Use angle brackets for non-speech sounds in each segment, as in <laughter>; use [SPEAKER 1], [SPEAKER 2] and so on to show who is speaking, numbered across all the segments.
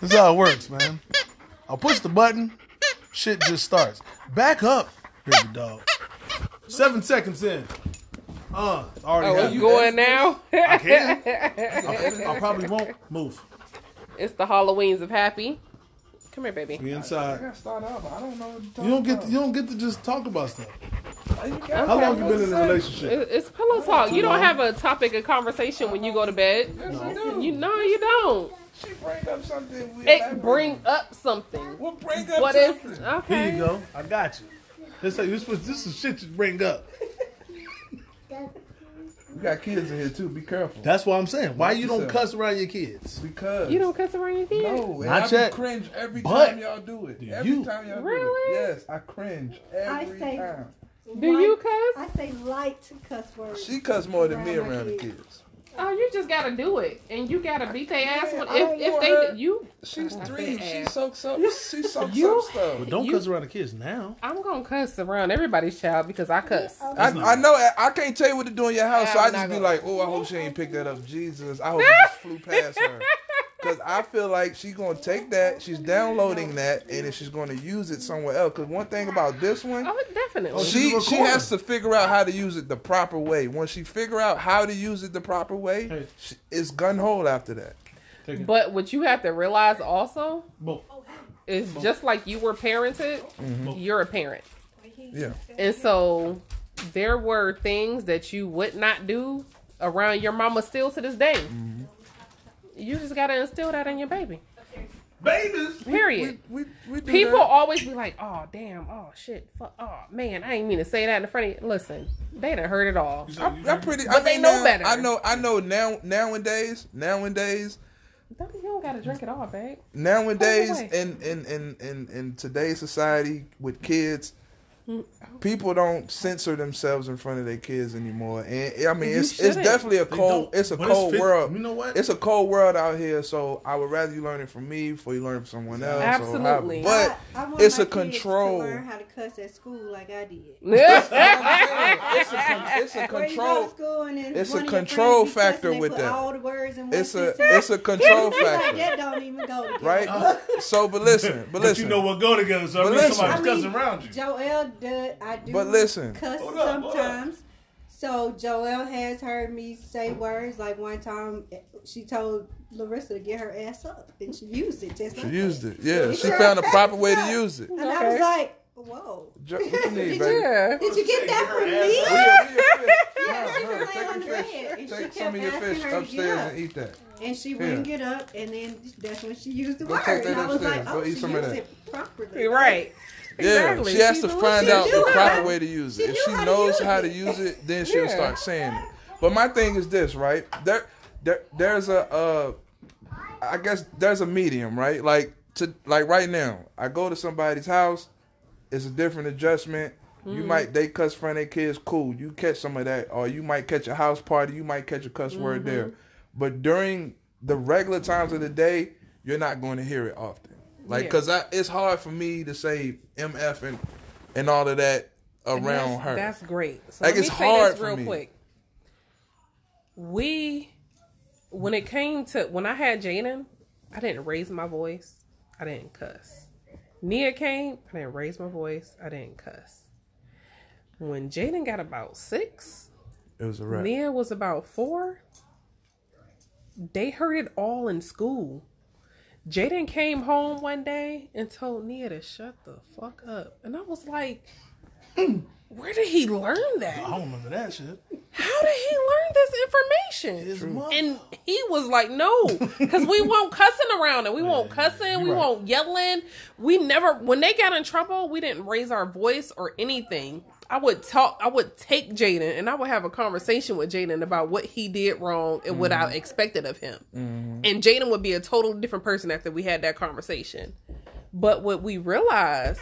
[SPEAKER 1] This is how it works, man. I'll push the button, shit just starts. Back up, here's the dog. Seven seconds in. Uh, it's already
[SPEAKER 2] Oh, it's
[SPEAKER 1] happening.
[SPEAKER 2] going now. <laughs>
[SPEAKER 1] I can. I probably won't move.
[SPEAKER 2] it's the Halloweens of happy. Come here, baby.
[SPEAKER 1] We
[SPEAKER 3] I
[SPEAKER 1] inside.
[SPEAKER 3] gotta start out, but I don't know what to talk
[SPEAKER 1] You don't get.
[SPEAKER 3] about.
[SPEAKER 1] you don't get to just talk about stuff.
[SPEAKER 3] You
[SPEAKER 1] How long you been in a relationship?
[SPEAKER 2] It's pillow talk. You don't have a topic of conversation when you go to bed.
[SPEAKER 3] Yes, I do.
[SPEAKER 2] You know you don't.
[SPEAKER 3] She bring up something. We
[SPEAKER 2] It
[SPEAKER 3] elaborate.
[SPEAKER 2] bring up something.
[SPEAKER 3] What bring up
[SPEAKER 2] What is
[SPEAKER 3] something?
[SPEAKER 2] okay?
[SPEAKER 1] Here you go. I got you. This, this, was- this is shit you bring up.
[SPEAKER 3] We got kids in here too. Be careful.
[SPEAKER 1] That's what I'm saying. Why you don't
[SPEAKER 3] yourself.
[SPEAKER 1] cuss around your kids?
[SPEAKER 3] Because
[SPEAKER 2] You don't cuss around your kids.
[SPEAKER 3] No, and
[SPEAKER 1] Not
[SPEAKER 3] I
[SPEAKER 1] yet.
[SPEAKER 3] cringe every
[SPEAKER 1] But
[SPEAKER 3] time y'all do it.
[SPEAKER 1] do
[SPEAKER 3] Every
[SPEAKER 1] you?
[SPEAKER 3] time y'all do it. Yes, I cringe every
[SPEAKER 4] say-
[SPEAKER 3] time.
[SPEAKER 2] Do you cuss?
[SPEAKER 4] I say light cuss words.
[SPEAKER 3] She cuss more than me
[SPEAKER 4] Around my
[SPEAKER 3] around the
[SPEAKER 4] kids.
[SPEAKER 3] Kids.
[SPEAKER 2] Oh, you just gotta do it, and you gotta beat their ass
[SPEAKER 3] Man,
[SPEAKER 2] when, if if they
[SPEAKER 3] her-
[SPEAKER 2] you.
[SPEAKER 3] She's three. She soaks up. She soaks
[SPEAKER 2] You-
[SPEAKER 3] up stuff.
[SPEAKER 1] But don't
[SPEAKER 2] You-
[SPEAKER 1] cuss around the kids now.
[SPEAKER 2] I'm gonna cuss around everybody's child because I cuss.
[SPEAKER 3] I, I know. I can't tell you what to do in your house, so
[SPEAKER 2] I'm
[SPEAKER 3] I just be like, "Oh, I hope she ain't picked that up." Jesus, I hope <laughs> it just flew past her. Because I feel like she's gonna take that, she's downloading that, and then she's gonna use it somewhere else. Because one thing about this one,
[SPEAKER 2] Oh, definitely.
[SPEAKER 3] she she has to figure out how to use it the proper way. Once she figure out how to use it the proper way,
[SPEAKER 1] Hey.
[SPEAKER 3] she, it's gun hole after that.
[SPEAKER 2] But what you have to realize also
[SPEAKER 1] Both.
[SPEAKER 2] is just like you were parented,
[SPEAKER 3] Mm-hmm.
[SPEAKER 2] you're a parent.
[SPEAKER 3] Yeah,
[SPEAKER 2] And so there were things that you would not do around your mama still to this day.
[SPEAKER 3] Mm-hmm.
[SPEAKER 2] You just gotta instill that in your baby.
[SPEAKER 3] babies.
[SPEAKER 2] Period.
[SPEAKER 3] We, we do
[SPEAKER 2] People
[SPEAKER 3] that.
[SPEAKER 2] always be like, "Oh damn, oh shit, fuck, oh man, I ain't mean to say that in front of you." Listen, they done heard it all.
[SPEAKER 3] I, I pretty. I
[SPEAKER 2] But they
[SPEAKER 3] mean,
[SPEAKER 2] know
[SPEAKER 3] now-
[SPEAKER 2] better.
[SPEAKER 3] I know. I know now. Nowadays, nowadays,
[SPEAKER 2] Don't- You don't gotta drink it all, babe.
[SPEAKER 3] nowadays, in in, in in in today's society with kids. People don't censor themselves in front of their kids anymore. And I mean,
[SPEAKER 2] You
[SPEAKER 3] it's it's
[SPEAKER 2] shouldn't.
[SPEAKER 3] definitely a cold. It's a
[SPEAKER 1] But
[SPEAKER 3] cold
[SPEAKER 1] fit-
[SPEAKER 3] world.
[SPEAKER 1] You know what?
[SPEAKER 3] It's a cold world out here, so I would rather you learn it from me before you learn it from someone else. or however.
[SPEAKER 2] Absolutely.
[SPEAKER 3] But
[SPEAKER 4] I, I want
[SPEAKER 3] it's
[SPEAKER 4] my
[SPEAKER 3] a
[SPEAKER 4] kids
[SPEAKER 3] control.
[SPEAKER 4] To learn how to cuss at school like I did. <laughs>
[SPEAKER 3] it's a <laughs> it's a
[SPEAKER 4] Where you go
[SPEAKER 3] control.
[SPEAKER 4] to school and
[SPEAKER 3] it's a
[SPEAKER 4] one of your friends
[SPEAKER 3] control factor with that.
[SPEAKER 4] All the words in
[SPEAKER 3] It's a it's a control <laughs>
[SPEAKER 4] like
[SPEAKER 3] factor,
[SPEAKER 4] that don't even go together.
[SPEAKER 3] right? So, but listen, but
[SPEAKER 1] But
[SPEAKER 3] listen.
[SPEAKER 1] you know what go together, so
[SPEAKER 3] But
[SPEAKER 1] I mean
[SPEAKER 3] listen.
[SPEAKER 1] somebody's
[SPEAKER 4] I mean,
[SPEAKER 1] cussing around you.
[SPEAKER 4] Joel did. I do.
[SPEAKER 3] But listen.
[SPEAKER 4] cuss
[SPEAKER 1] Hold up, hold up.
[SPEAKER 4] sometimes. So Joel has heard me say words like one time she told Larissa to get her ass up, and she used it just
[SPEAKER 3] She
[SPEAKER 4] like
[SPEAKER 3] used
[SPEAKER 4] that.
[SPEAKER 3] it. Yeah,
[SPEAKER 4] Get
[SPEAKER 3] she found a proper way to use it.
[SPEAKER 4] And I was like, "Whoa,
[SPEAKER 3] Jo- What you need,
[SPEAKER 4] Did
[SPEAKER 3] baby?
[SPEAKER 2] yeah.
[SPEAKER 4] did you get that from me?" <laughs>
[SPEAKER 3] yeah, where your fish?
[SPEAKER 4] Yeah, she was
[SPEAKER 3] Take
[SPEAKER 4] laying on the
[SPEAKER 3] fish.
[SPEAKER 4] and she
[SPEAKER 3] Take
[SPEAKER 4] kept
[SPEAKER 3] some of your
[SPEAKER 4] asking
[SPEAKER 3] fish
[SPEAKER 4] her to get
[SPEAKER 3] upstairs
[SPEAKER 4] up.
[SPEAKER 3] and eat that.
[SPEAKER 4] And she
[SPEAKER 3] Here.
[SPEAKER 4] wouldn't get up, and then that's when she used the
[SPEAKER 3] Go
[SPEAKER 4] word. And I was
[SPEAKER 3] upstairs.
[SPEAKER 4] like,
[SPEAKER 3] Go
[SPEAKER 4] "Oh,
[SPEAKER 3] eat
[SPEAKER 4] she
[SPEAKER 3] some of
[SPEAKER 4] used
[SPEAKER 3] that.
[SPEAKER 4] it properly."
[SPEAKER 2] Right.
[SPEAKER 3] Yeah,
[SPEAKER 2] Exactly.
[SPEAKER 3] she has
[SPEAKER 2] She
[SPEAKER 3] to find out the proper way to use
[SPEAKER 4] she
[SPEAKER 3] it. If she
[SPEAKER 4] how
[SPEAKER 3] knows
[SPEAKER 4] use
[SPEAKER 3] how to use it, then she'll
[SPEAKER 2] Yeah.
[SPEAKER 3] start saying it. But my thing is this, right? There, there there's a, uh, I guess there's a medium, right? Like to like right now, I go to somebody's house, it's a different adjustment. You might they cuss front their kids, cool. You catch some of that, or you might catch a house party. You might catch a cuss word there. But during the regular times of the day, you're not going to hear it often. Like,
[SPEAKER 2] Yeah.
[SPEAKER 3] cause I, it's hard for me to say mf and and all of that around
[SPEAKER 2] that's,
[SPEAKER 3] her.
[SPEAKER 2] That's great. So
[SPEAKER 3] Like,
[SPEAKER 2] let
[SPEAKER 3] it's
[SPEAKER 2] me say
[SPEAKER 3] hard
[SPEAKER 2] this real quick. We, when it came to when I had Jaden, I didn't raise my voice. I didn't cuss. Nia came. I didn't raise my voice. I didn't cuss. When Jaden got about six,
[SPEAKER 3] it was a wrap.
[SPEAKER 2] Nia was about four. They heard it all in school. Jaden came home one day and told Nia to shut the fuck up. And I was like, <clears throat> where did he learn that?
[SPEAKER 1] I don't remember that shit.
[SPEAKER 2] How did he learn this information?
[SPEAKER 1] His mother.
[SPEAKER 2] And he was like, no, because we <laughs> won't cussing around it. We won't cussing. We
[SPEAKER 1] right.
[SPEAKER 2] won't yelling. We never, when they got in trouble, we didn't raise our voice or anything. I would talk, I would take Jaden and I would have a conversation with Jaden about what he did wrong and what I mm-hmm. expected of him. Mm-hmm. And Jaden would be a totally different person after we had that conversation. But what we realized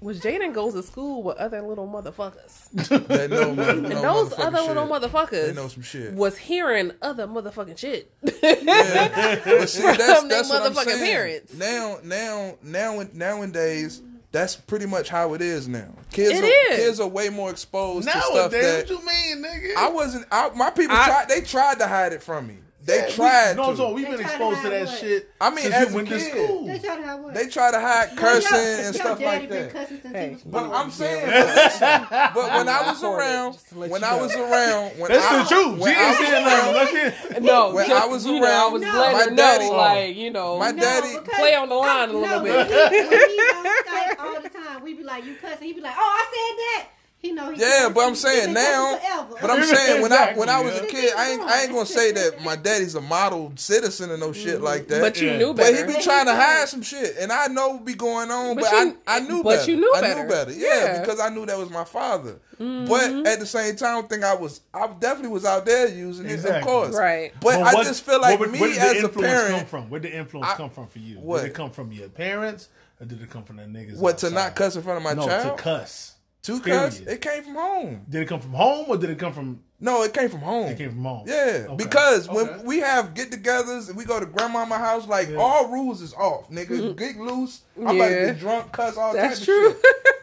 [SPEAKER 2] was Jaden goes to school with other little motherfuckers. <laughs>
[SPEAKER 3] They know, no
[SPEAKER 2] And those
[SPEAKER 3] motherfucking
[SPEAKER 2] other little motherfuckers
[SPEAKER 3] They know some shit.
[SPEAKER 2] was hearing other motherfucking shit. <laughs>
[SPEAKER 3] But see, <laughs> that's,
[SPEAKER 2] From their
[SPEAKER 3] that's what I'm
[SPEAKER 2] motherfucking parents.
[SPEAKER 3] Now, now, now, nowadays, that's pretty much how it is now. Kids,
[SPEAKER 2] It
[SPEAKER 3] are,
[SPEAKER 2] is.
[SPEAKER 3] kids are way more exposed to stuff
[SPEAKER 1] Nowadays,
[SPEAKER 3] that
[SPEAKER 1] what you mean, nigga?
[SPEAKER 3] I wasn't. I, my people
[SPEAKER 2] I-
[SPEAKER 3] tried. They tried to hide it from me. They
[SPEAKER 1] Yeah, we-
[SPEAKER 3] tried
[SPEAKER 1] No,
[SPEAKER 3] to.
[SPEAKER 1] so we've
[SPEAKER 4] They
[SPEAKER 1] been
[SPEAKER 4] tried to
[SPEAKER 1] exposed to that
[SPEAKER 4] what?
[SPEAKER 1] shit.
[SPEAKER 3] I mean,
[SPEAKER 1] since
[SPEAKER 3] as
[SPEAKER 1] we
[SPEAKER 3] a
[SPEAKER 1] went to school.
[SPEAKER 4] They try to have what?
[SPEAKER 3] They try to hide
[SPEAKER 4] Your-
[SPEAKER 3] cursing
[SPEAKER 4] your-
[SPEAKER 3] and stuff like that.
[SPEAKER 2] Hey.
[SPEAKER 3] But. I'm saying, <laughs> but, when I was around,
[SPEAKER 2] just to let
[SPEAKER 3] when I was around, when
[SPEAKER 1] That's
[SPEAKER 3] I,
[SPEAKER 1] the truth. She
[SPEAKER 3] I
[SPEAKER 1] ain't
[SPEAKER 3] was around,
[SPEAKER 1] nothing.
[SPEAKER 2] No,
[SPEAKER 3] When I was
[SPEAKER 2] you I
[SPEAKER 3] around,
[SPEAKER 2] was
[SPEAKER 4] No.
[SPEAKER 3] my daddy-
[SPEAKER 2] like you know,
[SPEAKER 3] my daddy-
[SPEAKER 2] Play on the line a little bit.
[SPEAKER 4] When he, when he <laughs> on Skype all the time, We'd be like, "You cussing?" He'd be like, "Oh, I said that." He know he
[SPEAKER 3] Yeah, but I'm saying now, but I'm saying when I when I was a kid. I ain't I ain't gonna say that my daddy's a model citizen and no shit like that.
[SPEAKER 2] but you
[SPEAKER 1] Yeah.
[SPEAKER 2] knew
[SPEAKER 3] But he be trying to hide some shit, and I know be going on,
[SPEAKER 2] But
[SPEAKER 3] but,
[SPEAKER 2] you-
[SPEAKER 3] I I knew
[SPEAKER 2] but
[SPEAKER 3] better.
[SPEAKER 2] you knew better.
[SPEAKER 3] I knew better, yeah,
[SPEAKER 2] Yeah. Mm-hmm.
[SPEAKER 3] because I knew that was my father. But at the same time, I don't think I was. I definitely was out there using it, of course.
[SPEAKER 2] Right.
[SPEAKER 3] But
[SPEAKER 1] Well,
[SPEAKER 3] I
[SPEAKER 1] what-
[SPEAKER 3] just feel like
[SPEAKER 1] where,
[SPEAKER 3] me
[SPEAKER 1] where did the
[SPEAKER 3] as a
[SPEAKER 1] influence come from? Where did the influence
[SPEAKER 3] I-
[SPEAKER 1] come from for you?
[SPEAKER 3] what?
[SPEAKER 1] Did it come from your parents, or did it come from the niggas?
[SPEAKER 3] what to not cuss in front of my
[SPEAKER 1] no,
[SPEAKER 3] child,
[SPEAKER 1] to cuss.
[SPEAKER 3] To cuss, it came from home.
[SPEAKER 1] Did it come from home, or did it come from?
[SPEAKER 3] No, it came from home.
[SPEAKER 1] It came from home.
[SPEAKER 3] Yeah,
[SPEAKER 1] Okay.
[SPEAKER 3] because
[SPEAKER 1] Okay.
[SPEAKER 3] when we have get-togethers and we go to grandmama house, like all rules is off, nigga. Mm-hmm. Get loose. I'm about to get drunk, cuss all
[SPEAKER 2] That's
[SPEAKER 3] types
[SPEAKER 2] true.
[SPEAKER 3] of shit. <laughs>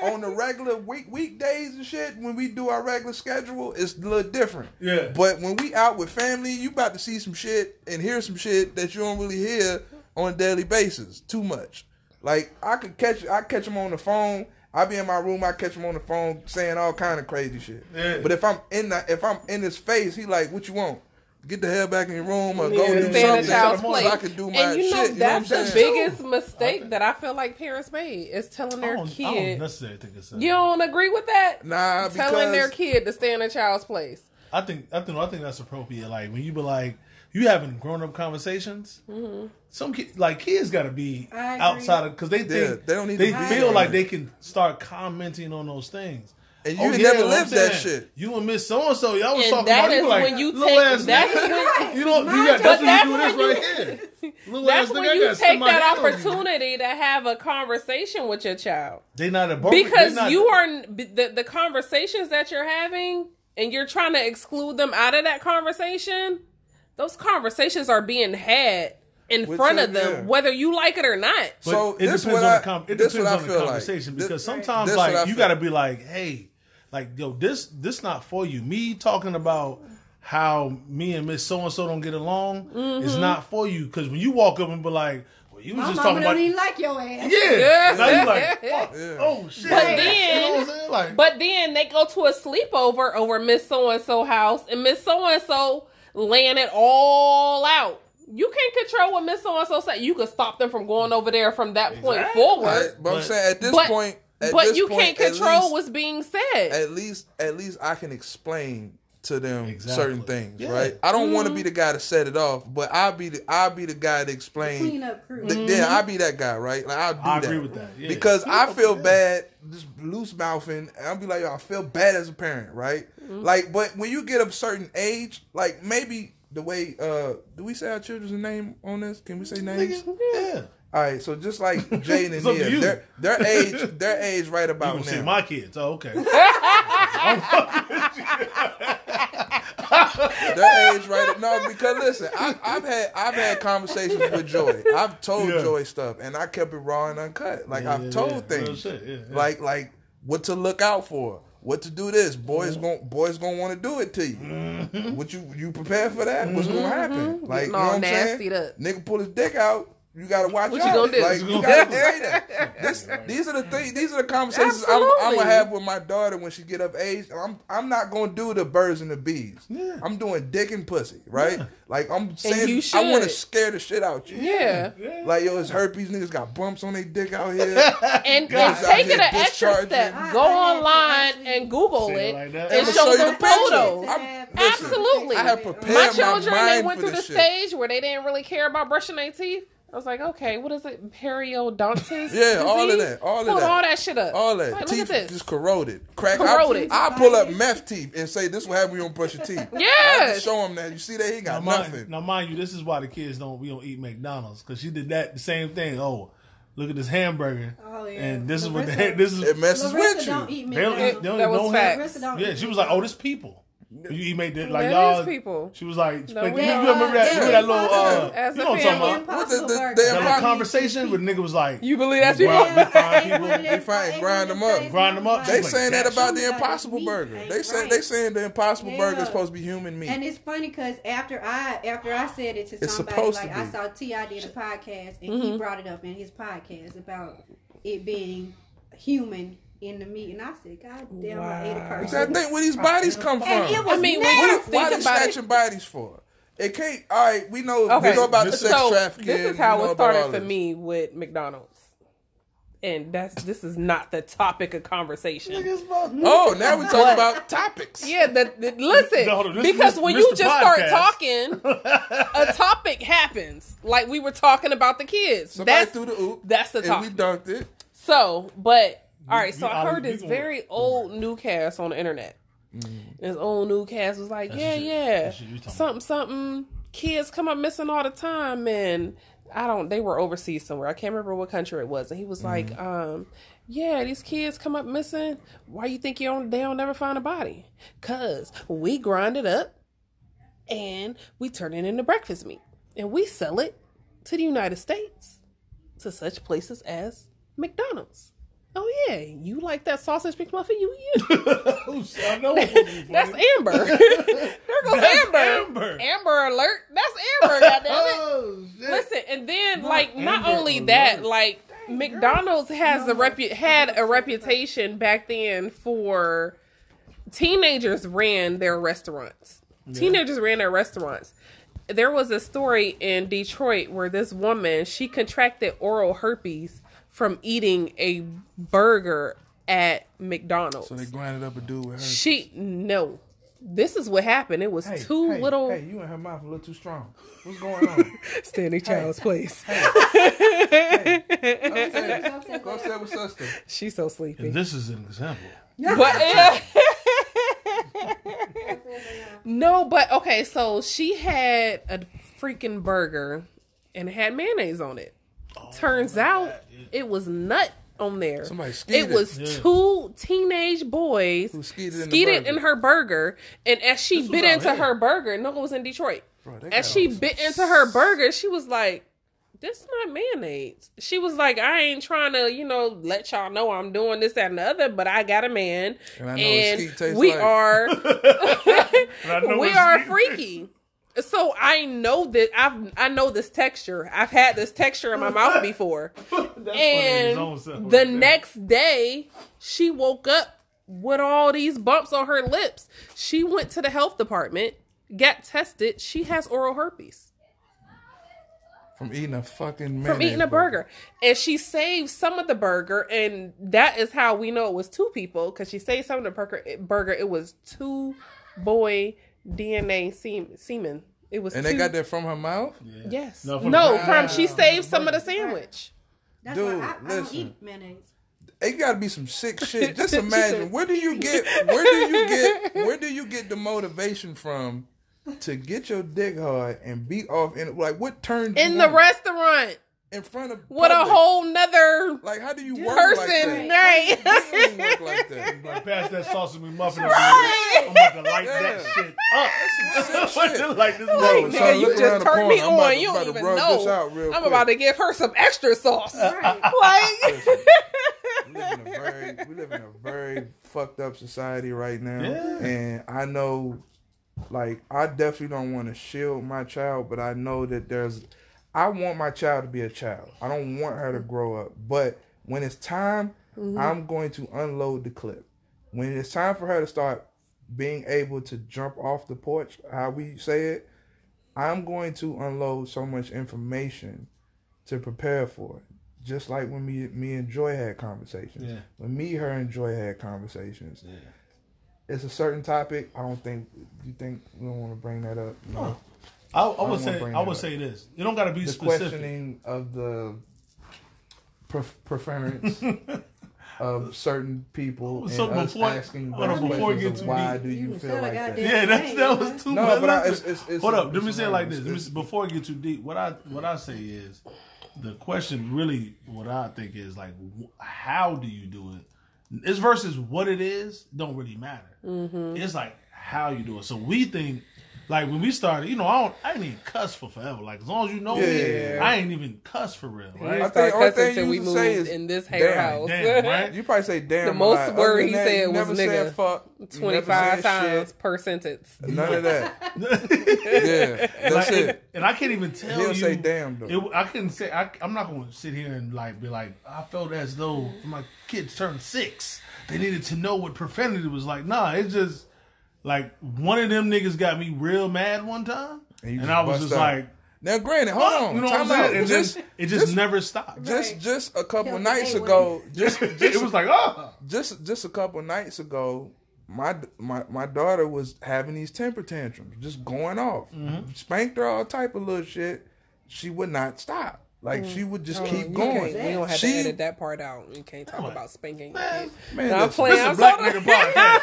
[SPEAKER 3] but on the regular week weekdays and shit, when we do our regular schedule, it's a little different.
[SPEAKER 1] Yeah.
[SPEAKER 3] But when we out with family, you about to see some shit and hear some shit that you don't really hear on a daily basis. Too much. Like I could catch, I catch them on the phone. I be in my room, I catch him on the phone saying all kind of crazy shit.
[SPEAKER 1] Yeah.
[SPEAKER 3] But if I'm in the, if I'm in his face, he like, what you want? Get the hell back in your room or go
[SPEAKER 2] Yeah,
[SPEAKER 3] do
[SPEAKER 2] stay in
[SPEAKER 3] something
[SPEAKER 2] the child's
[SPEAKER 3] so
[SPEAKER 2] place.
[SPEAKER 3] I can do my
[SPEAKER 2] and you know
[SPEAKER 3] shit. You know what I'm
[SPEAKER 2] that's the biggest mistake that I feel like parents made is telling
[SPEAKER 1] I
[SPEAKER 2] their
[SPEAKER 1] don't, I don't
[SPEAKER 2] kid.
[SPEAKER 1] necessarily think it's. A,
[SPEAKER 2] You don't agree with that?
[SPEAKER 3] Nah,
[SPEAKER 2] telling their kid to stay in a child's place.
[SPEAKER 1] I think I think I think that's appropriate. Like when you be like you having grown up conversations. Mm-hmm. Some ki- like kids got to be outside of because they think
[SPEAKER 3] Yeah, they don't need
[SPEAKER 1] they
[SPEAKER 3] to be
[SPEAKER 1] feel
[SPEAKER 3] around
[SPEAKER 1] like they can start commenting on those things.
[SPEAKER 3] And you
[SPEAKER 1] Oh, yeah,
[SPEAKER 3] never lived that shit.
[SPEAKER 1] You and Miss So and So, y'all was
[SPEAKER 2] And
[SPEAKER 1] talking
[SPEAKER 2] that
[SPEAKER 1] about. You
[SPEAKER 2] is
[SPEAKER 1] be like,
[SPEAKER 2] when you
[SPEAKER 1] little
[SPEAKER 2] take-
[SPEAKER 1] ass
[SPEAKER 2] that's
[SPEAKER 1] nigga.
[SPEAKER 2] when- <laughs>
[SPEAKER 1] you don't. You got,
[SPEAKER 2] But
[SPEAKER 1] that's when you do this
[SPEAKER 2] when
[SPEAKER 1] right
[SPEAKER 2] you-
[SPEAKER 1] here. <laughs> Little
[SPEAKER 2] That's
[SPEAKER 1] ass
[SPEAKER 2] when
[SPEAKER 1] nigga, I
[SPEAKER 2] you
[SPEAKER 1] got
[SPEAKER 2] take that opportunity to have a conversation with your child.
[SPEAKER 1] They not a
[SPEAKER 2] because
[SPEAKER 1] not,
[SPEAKER 2] you are the the conversations that you're having and you're trying to exclude them out of that conversation those conversations are being had in
[SPEAKER 3] With
[SPEAKER 2] front of them
[SPEAKER 3] yeah.
[SPEAKER 2] whether you like it or not
[SPEAKER 1] But
[SPEAKER 3] So
[SPEAKER 1] it
[SPEAKER 3] this
[SPEAKER 1] depends
[SPEAKER 3] what
[SPEAKER 1] on
[SPEAKER 3] I-
[SPEAKER 1] the com- it depends on the
[SPEAKER 3] feel like.
[SPEAKER 1] conversation
[SPEAKER 3] This-
[SPEAKER 1] because sometimes
[SPEAKER 3] this
[SPEAKER 1] like you got to be like, hey, like yo, this this not for you. Me talking about how me and Miss So and So don't get along is
[SPEAKER 2] Mm-hmm.
[SPEAKER 1] not for you because when you walk up and be like, well, you was
[SPEAKER 4] My
[SPEAKER 1] just
[SPEAKER 4] mama
[SPEAKER 1] talking
[SPEAKER 4] don't
[SPEAKER 1] about
[SPEAKER 4] even like your ass.
[SPEAKER 1] yeah,
[SPEAKER 2] Yeah.
[SPEAKER 1] now you like, <laughs> fuck,
[SPEAKER 3] Yeah.
[SPEAKER 1] oh shit,
[SPEAKER 2] But
[SPEAKER 1] you
[SPEAKER 2] then-
[SPEAKER 1] know what I'm saying? Like,
[SPEAKER 2] but then they go to a sleepover over miss so and so house and miss so and so laying it all out you can't control what miss so and so said. you can stop them from going over there from that point
[SPEAKER 1] Exactly.
[SPEAKER 2] forward
[SPEAKER 3] Right? But, I'm saying at this
[SPEAKER 2] but,
[SPEAKER 3] point, at
[SPEAKER 2] but
[SPEAKER 3] this
[SPEAKER 2] you
[SPEAKER 3] point,
[SPEAKER 2] can't control
[SPEAKER 3] least-
[SPEAKER 2] what's being said
[SPEAKER 3] at least at least I can explain to them
[SPEAKER 1] Exactly.
[SPEAKER 3] certain things,
[SPEAKER 1] Yeah.
[SPEAKER 3] right? I don't want
[SPEAKER 2] Mm-hmm.
[SPEAKER 3] to be the guy to set it off, but I'll be the I'll be the guy to explain.
[SPEAKER 4] Clean up crew.
[SPEAKER 3] the-
[SPEAKER 2] Mm-hmm.
[SPEAKER 3] Yeah, I'll be that guy, right? Like I'll do
[SPEAKER 1] I
[SPEAKER 3] that.
[SPEAKER 1] agree with that, yeah.
[SPEAKER 3] Because I feel
[SPEAKER 1] Yeah.
[SPEAKER 3] bad, just loose mouthing, and I'll be like, yo, I feel bad as a parent, right?
[SPEAKER 2] Mm-hmm.
[SPEAKER 3] Like, but when you get a certain age, like maybe the way uh do we say our children's name on this? Can we say names?
[SPEAKER 1] yeah,
[SPEAKER 3] All right, so just like <laughs> Jane and
[SPEAKER 1] It's up
[SPEAKER 3] Nia, their their age, their age right about
[SPEAKER 1] gonna say
[SPEAKER 3] now.
[SPEAKER 1] my kids? Oh, okay. <laughs> <laughs>
[SPEAKER 3] Their age right no because listen, I, I've had I've had conversations with Joy. I've told
[SPEAKER 1] Yeah.
[SPEAKER 3] Joy stuff, and I kept it raw and uncut. Like
[SPEAKER 1] Yeah,
[SPEAKER 3] I've
[SPEAKER 1] yeah,
[SPEAKER 3] told
[SPEAKER 1] yeah.
[SPEAKER 3] Things,
[SPEAKER 1] yeah, yeah.
[SPEAKER 3] like like what to look out for, what to do. This boys
[SPEAKER 1] Mm-hmm.
[SPEAKER 3] gon' boys gonna want to do it to you. What you you prepared for that? What's gonna happen? Like you
[SPEAKER 2] Getting
[SPEAKER 3] know
[SPEAKER 2] all
[SPEAKER 3] what I'm saying?
[SPEAKER 2] up.
[SPEAKER 3] Nigga pull his dick out. You gotta watch
[SPEAKER 2] What you
[SPEAKER 3] out.
[SPEAKER 2] gonna do?
[SPEAKER 3] Like
[SPEAKER 2] What
[SPEAKER 3] you
[SPEAKER 1] you
[SPEAKER 3] gotta say that. This, <laughs> these are the things. These are the conversations I'm, I'm gonna have with my daughter when she get of age. I'm I'm not gonna do the birds and the bees.
[SPEAKER 1] Yeah.
[SPEAKER 3] I'm doing dick and pussy, right?
[SPEAKER 1] Yeah.
[SPEAKER 3] Like I'm saying, I want to scare the shit out you.
[SPEAKER 2] yeah
[SPEAKER 3] Like yo, it's herpes. Niggas got bumps on their dick out here. <laughs>
[SPEAKER 2] and, and take it an extra
[SPEAKER 3] discharging.
[SPEAKER 2] step.
[SPEAKER 4] I-
[SPEAKER 2] Go
[SPEAKER 4] I had
[SPEAKER 2] online and Google
[SPEAKER 1] it
[SPEAKER 2] it
[SPEAKER 1] like that.
[SPEAKER 2] and show
[SPEAKER 3] show
[SPEAKER 2] them
[SPEAKER 3] the
[SPEAKER 2] photos.
[SPEAKER 3] I'm-
[SPEAKER 4] Listen,
[SPEAKER 2] Absolutely.
[SPEAKER 3] I have prepared
[SPEAKER 2] My
[SPEAKER 3] my
[SPEAKER 2] children, they went through the stage where they didn't really care about brushing their teeth. I was like, okay, what is it? Periodontitis? <laughs>
[SPEAKER 3] Yeah, all of that, all of
[SPEAKER 2] Pull
[SPEAKER 3] that.
[SPEAKER 2] all that shit up.
[SPEAKER 3] All that
[SPEAKER 2] Like, look
[SPEAKER 3] teeth
[SPEAKER 2] at this.
[SPEAKER 3] just corroded, crack.
[SPEAKER 2] Corroded.
[SPEAKER 3] I, I pull up meth teeth and say this will happen when you don't brush your teeth. I
[SPEAKER 2] Yes.
[SPEAKER 3] show him that. You see that he
[SPEAKER 1] Now
[SPEAKER 3] got
[SPEAKER 1] mind,
[SPEAKER 3] nothing.
[SPEAKER 1] now, mind you, this is why the kids don't we don't eat McDonald's because she did that the same thing. Oh, look at this hamburger,
[SPEAKER 4] Oh, yeah.
[SPEAKER 1] and this is what the
[SPEAKER 4] Larissa- <laughs>
[SPEAKER 1] this is.
[SPEAKER 3] It messes
[SPEAKER 4] Larissa
[SPEAKER 3] with you.
[SPEAKER 4] don't eat
[SPEAKER 1] They don't eat.
[SPEAKER 4] McDonald's.
[SPEAKER 1] They don't
[SPEAKER 2] That was
[SPEAKER 1] no
[SPEAKER 2] facts.
[SPEAKER 1] ham-
[SPEAKER 4] Larissa don't
[SPEAKER 1] Yeah,
[SPEAKER 4] eat
[SPEAKER 1] she was like, "Oh, this people." You, you made that like
[SPEAKER 2] That
[SPEAKER 1] y'all.
[SPEAKER 2] people.
[SPEAKER 1] She was like,
[SPEAKER 2] No,
[SPEAKER 1] you,
[SPEAKER 2] we
[SPEAKER 1] you
[SPEAKER 2] don't.
[SPEAKER 1] remember that?
[SPEAKER 4] Yeah.
[SPEAKER 1] Remember that little, uh,
[SPEAKER 2] As
[SPEAKER 1] you know what I'm talking about?
[SPEAKER 3] What the- the-
[SPEAKER 4] Impossible
[SPEAKER 3] the
[SPEAKER 4] burger.
[SPEAKER 1] Little conversation where nigga was like,
[SPEAKER 2] You believe that's
[SPEAKER 1] We
[SPEAKER 2] people?
[SPEAKER 1] grind- we find people,
[SPEAKER 3] we find- grind them up.
[SPEAKER 1] Grind them up.
[SPEAKER 3] They saying that about the Impossible Burger. They say they saying the Impossible Burger is supposed to be human meat.
[SPEAKER 4] And it's funny because after I after I said it to somebody, like I saw T.I. did a podcast and
[SPEAKER 2] Mm-hmm.
[SPEAKER 4] he brought it up in his podcast about it being human in the meat, and I said, God damn, I ate a
[SPEAKER 2] Wow.
[SPEAKER 3] I
[SPEAKER 4] person.
[SPEAKER 3] think where these bodies come from.
[SPEAKER 4] And it was
[SPEAKER 2] I mean, when
[SPEAKER 4] nasty.
[SPEAKER 2] you
[SPEAKER 3] What, why
[SPEAKER 2] think
[SPEAKER 3] they
[SPEAKER 2] about it,
[SPEAKER 3] snatching bodies for? It can't. All right, we know
[SPEAKER 2] Okay,
[SPEAKER 3] we know about the
[SPEAKER 1] this
[SPEAKER 3] sex
[SPEAKER 2] so
[SPEAKER 3] trafficking.
[SPEAKER 2] this is how it started for me with McDonald's, and that's this is not the topic of conversation.
[SPEAKER 3] Oh, now we're talking about topics.
[SPEAKER 2] Yeah, the, the- listen,
[SPEAKER 1] No, this-
[SPEAKER 2] because
[SPEAKER 1] this-
[SPEAKER 2] when
[SPEAKER 1] Mr.
[SPEAKER 2] you just start talking, a <laughs> topic happens. Like we were talking about the kids.
[SPEAKER 3] Somebody
[SPEAKER 2] that's
[SPEAKER 3] threw the oop.
[SPEAKER 2] that's the
[SPEAKER 3] and we dunked it.
[SPEAKER 2] So, but all right. So I heard this very old newscast on the internet. This old newscast was like, yeah, yeah,
[SPEAKER 1] That's the shit you talking
[SPEAKER 2] something, something. Kids come up missing all the time, and I don't. They were overseas somewhere. I can't remember what country it was, and he was like, um, yeah, these kids come up missing. Why you think you don't? They don't never find a body? Cause we grind it up, and we turn it into breakfast meat, and we sell it to the United States, to such places as McDonald's. Oh yeah, you like that sausage McMuffin? You you. <laughs>
[SPEAKER 1] I know what's supposed to be funny.
[SPEAKER 2] That's Amber. <laughs> there goes
[SPEAKER 1] That's
[SPEAKER 2] Amber.
[SPEAKER 1] Amber.
[SPEAKER 2] Amber alert. That's Amber. Goddamn it. <laughs>
[SPEAKER 1] Oh.
[SPEAKER 2] Listen, and then like not
[SPEAKER 1] Amber
[SPEAKER 2] only
[SPEAKER 1] alert.
[SPEAKER 2] that, like McDonald's has a repu- had a reputation back then for teenagers ran their restaurants. Teenagers ran their restaurants. There was a story in Detroit where this woman she contracted oral herpes from eating a burger at McDonald's.
[SPEAKER 3] So they grinded up a dude with her.
[SPEAKER 2] She no. This is what happened. It was
[SPEAKER 3] Hey,
[SPEAKER 2] two
[SPEAKER 3] hey,
[SPEAKER 2] little
[SPEAKER 3] Hey, you in her mouth a little too strong. What's going on? <laughs>
[SPEAKER 2] Stanley Child's place.
[SPEAKER 3] Upstairs. Go upstairs with sister.
[SPEAKER 2] She's so sleepy.
[SPEAKER 1] And this is an example.
[SPEAKER 2] But <laughs> <laughs> no, but okay. So she had a freaking burger and it had mayonnaise on it. Turns oh out it was nut on there.
[SPEAKER 3] Somebody
[SPEAKER 2] it was
[SPEAKER 1] Yeah.
[SPEAKER 2] two teenage boys
[SPEAKER 3] Who skeeted in
[SPEAKER 2] skeeted
[SPEAKER 3] burger.
[SPEAKER 2] in her burger, and as she
[SPEAKER 1] was
[SPEAKER 2] bit into her burger, no, it was in Detroit.
[SPEAKER 3] Bro,
[SPEAKER 2] As she bit into her burger, she was like, "This not mayonnaise." She was like, "I ain't trying to, you know, let y'all know I'm doing this that, and the other, but I got a man,
[SPEAKER 3] And I know what
[SPEAKER 2] and we
[SPEAKER 3] like."
[SPEAKER 2] are <laughs> <laughs> we are freaky." So I know that I've I know this texture. I've had this texture in my mouth <laughs> before.
[SPEAKER 1] That's funny in his own
[SPEAKER 2] And
[SPEAKER 1] self.
[SPEAKER 2] the next day, she woke up with all these bumps on her lips. She went to the health department, got tested. She has oral herpes
[SPEAKER 3] from eating a fucking man.
[SPEAKER 2] from eating a burger. And she saved some of the burger, and that is how we know it was two people because she saved some of the burger. Burger, it was two boy DNA sem- semen. It was
[SPEAKER 3] And
[SPEAKER 2] two,
[SPEAKER 3] they got that from her mouth.
[SPEAKER 2] Yes.
[SPEAKER 1] No,
[SPEAKER 2] No,
[SPEAKER 1] from
[SPEAKER 2] from, she saved some of the sandwich.
[SPEAKER 4] That's
[SPEAKER 3] Dude,
[SPEAKER 4] why I, I don't eat mayonnaise.
[SPEAKER 3] It got to be some sick <laughs> shit. Just imagine
[SPEAKER 2] said-
[SPEAKER 3] where do you get where do you get where do you get the motivation from to get your dick hard and beat off in like what turns you
[SPEAKER 2] In the
[SPEAKER 3] on?
[SPEAKER 2] restaurant
[SPEAKER 3] in front of
[SPEAKER 2] with a whole nother
[SPEAKER 3] like how do you work
[SPEAKER 2] person,
[SPEAKER 3] like that?
[SPEAKER 2] right?
[SPEAKER 3] You don't work like that.
[SPEAKER 1] Like, pass that sausage McMuffin over here. I'm about to light that shit up.
[SPEAKER 3] That's some sick <laughs> shit.
[SPEAKER 1] like this
[SPEAKER 3] Bro,
[SPEAKER 1] motherfucker.
[SPEAKER 3] son,
[SPEAKER 2] Nigga, you just
[SPEAKER 3] the
[SPEAKER 2] turned me
[SPEAKER 3] corner. About
[SPEAKER 2] on.
[SPEAKER 3] to-
[SPEAKER 2] You don't even know.
[SPEAKER 3] this out real
[SPEAKER 2] I'm
[SPEAKER 3] quick.
[SPEAKER 2] about to give her some extra sauce. <laughs>
[SPEAKER 4] Right. <laughs>
[SPEAKER 2] like,
[SPEAKER 3] we live in a very we live in a very fucked up society right now
[SPEAKER 1] Yeah.
[SPEAKER 3] and i know like i definitely don't want to shield my child but i know that there's i want my child to be a child i don't want her to grow up but when it's time mm-hmm. i'm going to unload the clip when it's time for her to start being able to jump off the porch how we say it i'm going to unload so much information to prepare for it just like when me me and Joy had conversations.
[SPEAKER 1] Yeah.
[SPEAKER 3] When me, her, and Joy had conversations.
[SPEAKER 1] Yeah.
[SPEAKER 3] It's a certain topic. I don't think you think we don't want to bring that up. No.
[SPEAKER 1] I, I would say I would
[SPEAKER 3] up.
[SPEAKER 1] say this. You don't got to be
[SPEAKER 3] The
[SPEAKER 1] specific.
[SPEAKER 3] questioning of the pref- preference <laughs> of certain people and
[SPEAKER 1] So
[SPEAKER 3] us
[SPEAKER 1] before-
[SPEAKER 3] asking
[SPEAKER 1] hold
[SPEAKER 3] those
[SPEAKER 1] on, before we
[SPEAKER 3] questions
[SPEAKER 1] get
[SPEAKER 3] of
[SPEAKER 1] too
[SPEAKER 3] why
[SPEAKER 1] deep.
[SPEAKER 3] do you
[SPEAKER 4] You
[SPEAKER 3] feel
[SPEAKER 4] said
[SPEAKER 3] like that?
[SPEAKER 4] that.
[SPEAKER 1] Yeah, that's, that was too
[SPEAKER 3] No,
[SPEAKER 1] much.
[SPEAKER 3] but I, it's, it's, it's
[SPEAKER 1] Hold up, let me say it like this. Let me before I get too deep, what I what I say is the question really what I think is like how do you do it? It's versus what it is don't really matter.
[SPEAKER 2] Mm-hmm.
[SPEAKER 1] It's like how you do it. So we think, like when we started, you know, I don't, I ain't even cuss for forever. Like as long as you know me,
[SPEAKER 3] Yeah.
[SPEAKER 1] I ain't even cuss for real, right?
[SPEAKER 3] I
[SPEAKER 2] Start
[SPEAKER 3] think only
[SPEAKER 2] cussing
[SPEAKER 3] thing you
[SPEAKER 2] we
[SPEAKER 3] used to say is
[SPEAKER 2] in this hair
[SPEAKER 3] damn,
[SPEAKER 2] house.
[SPEAKER 1] damn, right? <laughs>
[SPEAKER 3] You probably say damn.
[SPEAKER 2] The
[SPEAKER 3] a
[SPEAKER 2] most
[SPEAKER 3] lot.
[SPEAKER 2] word
[SPEAKER 3] Other
[SPEAKER 2] he
[SPEAKER 3] that,
[SPEAKER 2] said
[SPEAKER 3] you
[SPEAKER 2] was nigga.
[SPEAKER 3] Fuck.
[SPEAKER 2] 25 times
[SPEAKER 3] shit.
[SPEAKER 2] per sentence.
[SPEAKER 3] None of that. <laughs> Yeah, that's
[SPEAKER 1] Like, and,
[SPEAKER 3] it.
[SPEAKER 1] and I can't even tell
[SPEAKER 3] He'll
[SPEAKER 1] you.
[SPEAKER 3] say damn, though.
[SPEAKER 1] It, I couldn't say. I, I'm not going to sit here and like be like. I felt as though my kids turned six, they needed to know what profanity was like. Nah, it's just like one of them niggas got me real mad one time,
[SPEAKER 3] And
[SPEAKER 1] and,
[SPEAKER 3] just
[SPEAKER 1] I was just
[SPEAKER 3] out.
[SPEAKER 1] like,
[SPEAKER 3] Now, granted, hold on.
[SPEAKER 1] you know what I'm
[SPEAKER 3] time out.
[SPEAKER 1] saying? And
[SPEAKER 3] Just,
[SPEAKER 1] just it just, never stopped.
[SPEAKER 3] just,
[SPEAKER 4] Right.
[SPEAKER 3] just a couple
[SPEAKER 4] Killed
[SPEAKER 3] nights
[SPEAKER 4] day
[SPEAKER 3] ago, <laughs> just,
[SPEAKER 1] it was like, oh,
[SPEAKER 3] just, just a couple nights ago, my my my daughter was having these temper tantrums, just going off.
[SPEAKER 1] Mm-hmm.
[SPEAKER 3] Spanked her all type of little shit. She would not stop. Like mm. she would just oh,
[SPEAKER 2] keep
[SPEAKER 3] going.
[SPEAKER 2] we don't have
[SPEAKER 3] She-
[SPEAKER 2] to edit that part out. You can't talk
[SPEAKER 1] Come
[SPEAKER 2] about spanking.
[SPEAKER 1] Man,
[SPEAKER 3] Man,
[SPEAKER 2] No, I'm
[SPEAKER 3] listen,
[SPEAKER 2] playing.
[SPEAKER 1] this is black
[SPEAKER 2] sorry.
[SPEAKER 1] nigga podcast.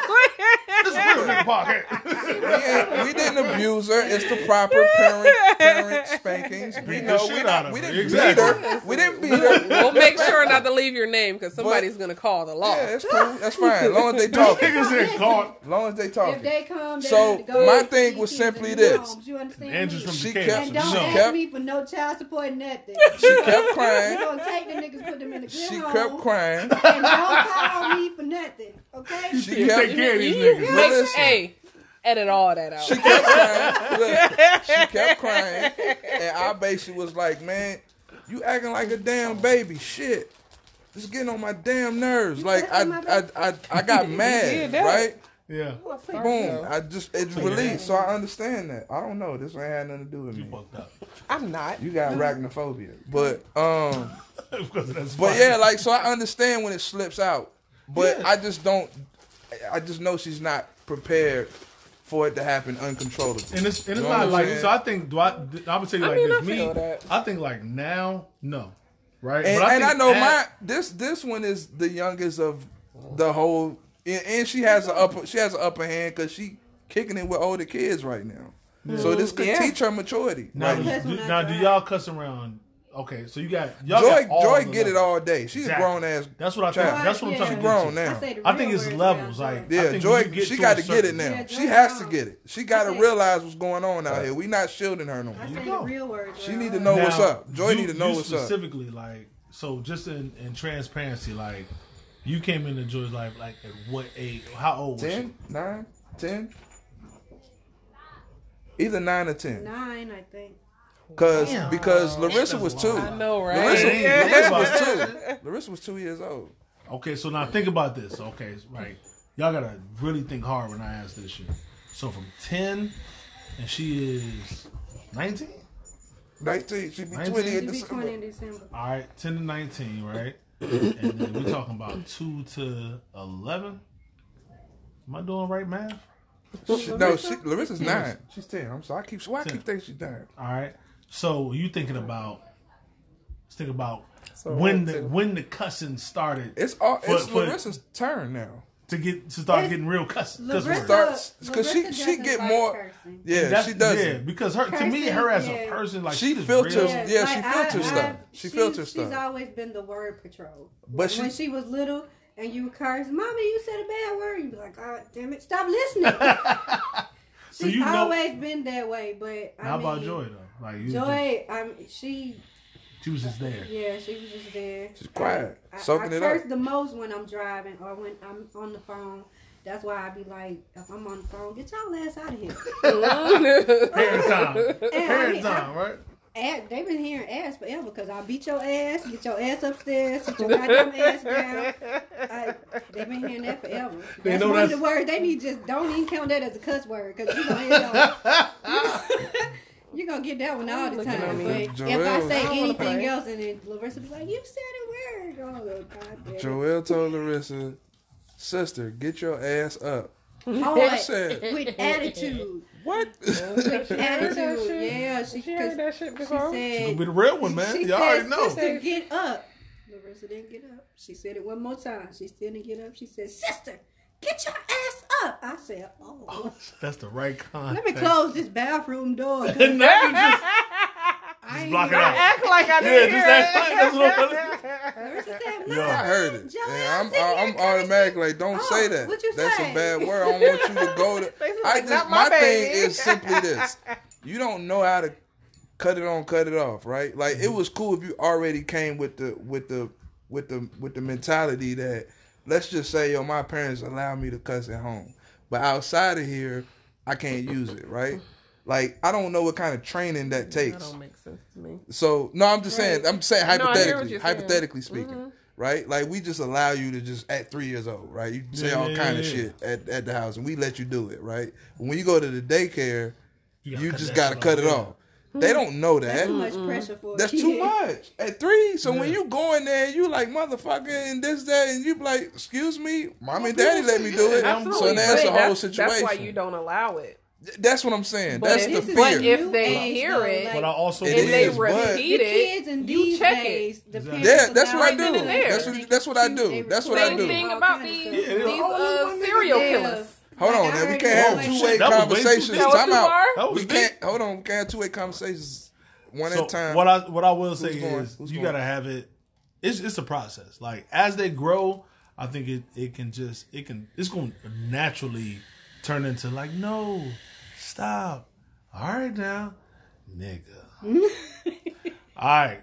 [SPEAKER 1] This is real nigga podcast. <laughs>
[SPEAKER 3] we, we didn't abuse her. It's the proper parent parent spankings. We
[SPEAKER 1] Beat the
[SPEAKER 3] know we, not, we didn't
[SPEAKER 1] Exactly.
[SPEAKER 3] beat her. We didn't beat her.
[SPEAKER 2] We'll make sure not to leave your name because somebody's gonna call the law.
[SPEAKER 3] Yeah, it's cool. That's fine. As long as they <laughs>
[SPEAKER 1] This
[SPEAKER 3] talking.
[SPEAKER 1] nigga said,
[SPEAKER 3] As long as they
[SPEAKER 4] If they come, they
[SPEAKER 3] So,
[SPEAKER 4] go
[SPEAKER 3] my thing was simply this.
[SPEAKER 4] homes. You understand?
[SPEAKER 1] Andrew's from
[SPEAKER 3] She
[SPEAKER 1] Decatur.
[SPEAKER 3] kept-
[SPEAKER 4] And don't ask me for no child support, nothing.
[SPEAKER 3] She kept
[SPEAKER 4] We're
[SPEAKER 3] crying.
[SPEAKER 4] gonna take the niggas, put them in the good
[SPEAKER 3] She
[SPEAKER 4] home,
[SPEAKER 3] kept crying.
[SPEAKER 4] and don't call me for nothing, okay?
[SPEAKER 3] She
[SPEAKER 1] you
[SPEAKER 3] kept
[SPEAKER 1] take care of these niggas."
[SPEAKER 2] you
[SPEAKER 3] But
[SPEAKER 2] make-
[SPEAKER 3] listen.
[SPEAKER 2] hey, edit all that out.
[SPEAKER 3] She kept crying. <laughs> Look, she kept crying. And I basically was like, man, you acting like a damn baby. Shit. Just getting on my damn nerves. Like I I I, I got <laughs> mad,
[SPEAKER 2] that.
[SPEAKER 3] right?
[SPEAKER 1] Yeah,
[SPEAKER 3] Boom. I just it's released, so I understand that. I don't know. This ain't had nothing to do with
[SPEAKER 1] you
[SPEAKER 3] me.
[SPEAKER 1] fucked up
[SPEAKER 2] I'm not.
[SPEAKER 3] You got arachnophobia. But um
[SPEAKER 1] because <laughs> of that.
[SPEAKER 3] But yeah, like so I understand when it slips out. But
[SPEAKER 1] Yeah.
[SPEAKER 3] I just don't I just know she's not prepared for it to happen uncontrollably.
[SPEAKER 1] And it's and it's
[SPEAKER 3] You know
[SPEAKER 1] not like
[SPEAKER 3] saying?
[SPEAKER 1] so. I think do I? I'm gonna tell you
[SPEAKER 2] I
[SPEAKER 1] like
[SPEAKER 2] mean,
[SPEAKER 1] this.
[SPEAKER 2] I
[SPEAKER 1] Me,
[SPEAKER 2] that.
[SPEAKER 1] I think like now, no, right?
[SPEAKER 3] and,
[SPEAKER 1] But
[SPEAKER 3] and I know
[SPEAKER 1] at-
[SPEAKER 3] my this this one is the youngest of the whole and, and she has a upper she has an upper hand because she kicking it with older kids right now. So this could
[SPEAKER 2] Yeah.
[SPEAKER 3] teach her maturity.
[SPEAKER 1] Now,
[SPEAKER 3] Like,
[SPEAKER 1] do, do- now do y'all cuss around? Okay, so you got y'all
[SPEAKER 3] Joy
[SPEAKER 1] got all
[SPEAKER 3] Joy
[SPEAKER 1] the
[SPEAKER 3] get it all day. She's
[SPEAKER 1] Exactly.
[SPEAKER 3] a grown ass.
[SPEAKER 1] That's what I
[SPEAKER 3] child.
[SPEAKER 1] think. That's what I'm trying to
[SPEAKER 3] She's
[SPEAKER 1] get
[SPEAKER 3] grown
[SPEAKER 1] to.
[SPEAKER 3] now.
[SPEAKER 4] I,
[SPEAKER 1] I think it's levels.
[SPEAKER 4] around
[SPEAKER 1] Like
[SPEAKER 4] Joy.
[SPEAKER 1] I
[SPEAKER 3] Yeah,
[SPEAKER 1] think
[SPEAKER 3] Joy,
[SPEAKER 1] when you get
[SPEAKER 3] she got to get it now.
[SPEAKER 4] Yeah,
[SPEAKER 3] she has to get it. She got to realize what's going on out uh, here. We not shielding her no more.
[SPEAKER 4] I say the real words.
[SPEAKER 3] She need to
[SPEAKER 4] her.
[SPEAKER 3] know what's up. Joy
[SPEAKER 1] you-
[SPEAKER 3] need to know
[SPEAKER 1] you
[SPEAKER 3] what's up.
[SPEAKER 1] specifically. Like so, just in, in transparency, like you came into Joy's life like at what age? How old was
[SPEAKER 3] 10, 9, 10? Either 9 or 10.
[SPEAKER 4] Nine, I think.
[SPEAKER 3] Cause,
[SPEAKER 1] Damn.
[SPEAKER 3] because Larissa was
[SPEAKER 1] That's
[SPEAKER 3] 2.
[SPEAKER 2] I know, right?
[SPEAKER 3] Larissa, Larissa was 2. Larissa was 2 years old.
[SPEAKER 1] Okay, so now think about this. Okay, right, y'all gotta really think hard when I ask this shit. So from ten, and she is nineteen.
[SPEAKER 3] 19. She be
[SPEAKER 1] 19?
[SPEAKER 3] 20
[SPEAKER 4] She
[SPEAKER 3] in
[SPEAKER 4] be 20 in
[SPEAKER 3] December.
[SPEAKER 4] December.
[SPEAKER 1] All right, ten to nineteen, right? And then we're talking about two to eleven. Am I doing right math?
[SPEAKER 3] She, no, she, Larissa's 9. She's 10. I'm sorry. I keep, why I keep thinking she's 9?
[SPEAKER 1] All right. So you thinking about? Let's think about
[SPEAKER 2] So
[SPEAKER 1] when the
[SPEAKER 2] too.
[SPEAKER 1] when the cussing started
[SPEAKER 3] It's all,
[SPEAKER 1] For-
[SPEAKER 3] it's
[SPEAKER 1] for-
[SPEAKER 3] Larissa's turn now.
[SPEAKER 1] To get to start
[SPEAKER 4] It's-
[SPEAKER 1] getting real cuss, cuss
[SPEAKER 4] Larissa.
[SPEAKER 3] Starts- 'cause she- she get
[SPEAKER 4] like
[SPEAKER 3] more-
[SPEAKER 4] cursing.
[SPEAKER 3] Yeah,
[SPEAKER 1] That's-
[SPEAKER 3] she does
[SPEAKER 1] Yeah, because her to me, her as a person, like
[SPEAKER 3] She
[SPEAKER 1] she's
[SPEAKER 3] filters-
[SPEAKER 1] real.
[SPEAKER 3] Yeah, she filters stuff. She
[SPEAKER 4] she's-
[SPEAKER 3] filters stuff.
[SPEAKER 4] She's always been the word patrol.
[SPEAKER 3] But
[SPEAKER 4] when
[SPEAKER 3] she-
[SPEAKER 4] she was little and you curse, "Mommy, you said a bad word," you'd be like, "God damn it, stop listening." <laughs>
[SPEAKER 1] So
[SPEAKER 4] she's
[SPEAKER 1] you know-
[SPEAKER 4] always been that way. But I
[SPEAKER 1] How
[SPEAKER 4] mean,
[SPEAKER 1] about Joy though? Like you just-
[SPEAKER 4] Joy, um, she,
[SPEAKER 1] she was just there.
[SPEAKER 4] yeah, she was just there.
[SPEAKER 3] She's quiet,
[SPEAKER 4] I,
[SPEAKER 3] soaking
[SPEAKER 4] I
[SPEAKER 3] it up.
[SPEAKER 4] curse the most when I'm driving or when I'm on the phone. That's why I be like, if I'm on the phone, get y'all ass out of here. <laughs>
[SPEAKER 1] Parent time.
[SPEAKER 4] And
[SPEAKER 1] Parent time, right?
[SPEAKER 4] ass, they've been hearing ass forever because I beat your ass, get your ass upstairs, get your goddamn ass down. I, they've been hearing that forever.
[SPEAKER 1] They
[SPEAKER 4] That's
[SPEAKER 1] know
[SPEAKER 4] one of the words they need. Just don't even count that as a cuss word because you gonna <laughs> end up. You gonna get that one all the time.
[SPEAKER 2] me.
[SPEAKER 4] But if I say
[SPEAKER 2] I
[SPEAKER 4] anything
[SPEAKER 2] play.
[SPEAKER 4] else and then Larissa be like, "You said a word," oh god damn it.
[SPEAKER 3] Joelle told Larissa, sister, get your ass up. <laughs>
[SPEAKER 4] Hard,
[SPEAKER 3] said- <laughs>
[SPEAKER 4] with attitude.
[SPEAKER 3] What? <laughs>
[SPEAKER 4] With attitude.
[SPEAKER 2] shit?
[SPEAKER 4] Yeah, she,
[SPEAKER 2] She heard
[SPEAKER 4] 'cause
[SPEAKER 2] that shit
[SPEAKER 4] she
[SPEAKER 2] before.
[SPEAKER 1] She gonna be the real one, man.
[SPEAKER 4] She
[SPEAKER 1] Y'all already know.
[SPEAKER 4] Sister, get up. Larissa didn't get up. She said it one more time. She still didn't get up. She said, Sister, get your ass up. I said, Oh.
[SPEAKER 1] oh <laughs> that's the right kind.
[SPEAKER 4] Let me close this bathroom door. 'cause
[SPEAKER 1] Now <laughs> you just
[SPEAKER 4] I
[SPEAKER 1] block it
[SPEAKER 4] even-
[SPEAKER 1] out.
[SPEAKER 2] Act like I
[SPEAKER 1] Yeah,
[SPEAKER 2] didn't
[SPEAKER 1] just
[SPEAKER 2] hear
[SPEAKER 1] act that's what I'm
[SPEAKER 2] it.
[SPEAKER 4] Larissa said,
[SPEAKER 1] Yo.
[SPEAKER 3] I heard it.
[SPEAKER 4] Joel,
[SPEAKER 3] And I'm,
[SPEAKER 4] sit here
[SPEAKER 3] I'm
[SPEAKER 4] cursing.
[SPEAKER 3] automatic like, don't
[SPEAKER 4] Oh,
[SPEAKER 3] say that.
[SPEAKER 4] you
[SPEAKER 3] That's
[SPEAKER 4] say?
[SPEAKER 3] a bad word. I don't want you to go to. <laughs> I just my,
[SPEAKER 2] my
[SPEAKER 3] thing is simply this: you don't know how to cut it on, cut it off, right? Like it mm-hmm. was cool if you already came with the with the with the with the mentality that let's just say, yo, my parents allow me to cuss at home, but outside of here, I can't use it, right? Like I don't know what kind of training that takes.
[SPEAKER 2] That don't make sense to me.
[SPEAKER 3] So no, I'm just saying. I'm saying
[SPEAKER 2] No, I hear what
[SPEAKER 3] hypothetically,
[SPEAKER 2] you're saying.
[SPEAKER 3] hypothetically mm-hmm. speaking, right? Like we just allow you to just at three years old, right? You say
[SPEAKER 1] Yeah,
[SPEAKER 3] all
[SPEAKER 1] yeah,
[SPEAKER 3] kind of shit at, at the house, and we let you do it, right? When you go to the daycare,
[SPEAKER 1] gotta
[SPEAKER 3] you
[SPEAKER 1] cut
[SPEAKER 3] just
[SPEAKER 1] that
[SPEAKER 3] gotta cut it off. They don't know that.
[SPEAKER 4] That's
[SPEAKER 3] that.
[SPEAKER 4] too much pressure for a
[SPEAKER 3] That's
[SPEAKER 4] kid.
[SPEAKER 3] too much at three. So when you go in there, you like motherfucker and this that, and you be like, excuse me, mom and daddy let me do it.
[SPEAKER 1] yeah,
[SPEAKER 2] Absolutely.
[SPEAKER 3] So that's
[SPEAKER 2] but
[SPEAKER 3] the whole
[SPEAKER 2] that's,
[SPEAKER 3] situation.
[SPEAKER 2] That's why you don't allow it.
[SPEAKER 3] That's what I'm saying.
[SPEAKER 2] But
[SPEAKER 3] that's the
[SPEAKER 4] This is
[SPEAKER 2] but if they
[SPEAKER 4] age,
[SPEAKER 2] hear it,
[SPEAKER 1] But I also
[SPEAKER 3] It
[SPEAKER 2] and
[SPEAKER 1] believe-
[SPEAKER 2] they
[SPEAKER 3] is, but-
[SPEAKER 2] repeat
[SPEAKER 4] the
[SPEAKER 2] it,
[SPEAKER 4] kids in
[SPEAKER 2] you
[SPEAKER 4] these
[SPEAKER 2] check
[SPEAKER 4] days,
[SPEAKER 2] it.
[SPEAKER 4] the
[SPEAKER 1] Exactly.
[SPEAKER 3] Yeah, that's what I do. That's what that's what I do. That's what I
[SPEAKER 2] Same
[SPEAKER 3] do.
[SPEAKER 2] thing about these.
[SPEAKER 1] Yeah,
[SPEAKER 2] these uh, serial
[SPEAKER 4] Yeah.
[SPEAKER 2] killers.
[SPEAKER 3] Hold
[SPEAKER 4] Like,
[SPEAKER 3] on,
[SPEAKER 4] I
[SPEAKER 3] now we can't have two
[SPEAKER 1] shit,
[SPEAKER 3] way
[SPEAKER 1] that was way too
[SPEAKER 3] conversations.
[SPEAKER 1] deep.
[SPEAKER 2] That was
[SPEAKER 3] Time out.
[SPEAKER 2] far?
[SPEAKER 1] That
[SPEAKER 3] We
[SPEAKER 1] deep.
[SPEAKER 3] can't hold on. We can't have two way conversations one at a time.
[SPEAKER 1] what I what I will say
[SPEAKER 3] Who's going?
[SPEAKER 1] is
[SPEAKER 3] Who's
[SPEAKER 1] you
[SPEAKER 3] going?
[SPEAKER 1] gotta have it. It's it's a process. Like as they grow, I think it it can just it can it's going to naturally turn into like no, stop. All right now, nigga. <laughs> All right,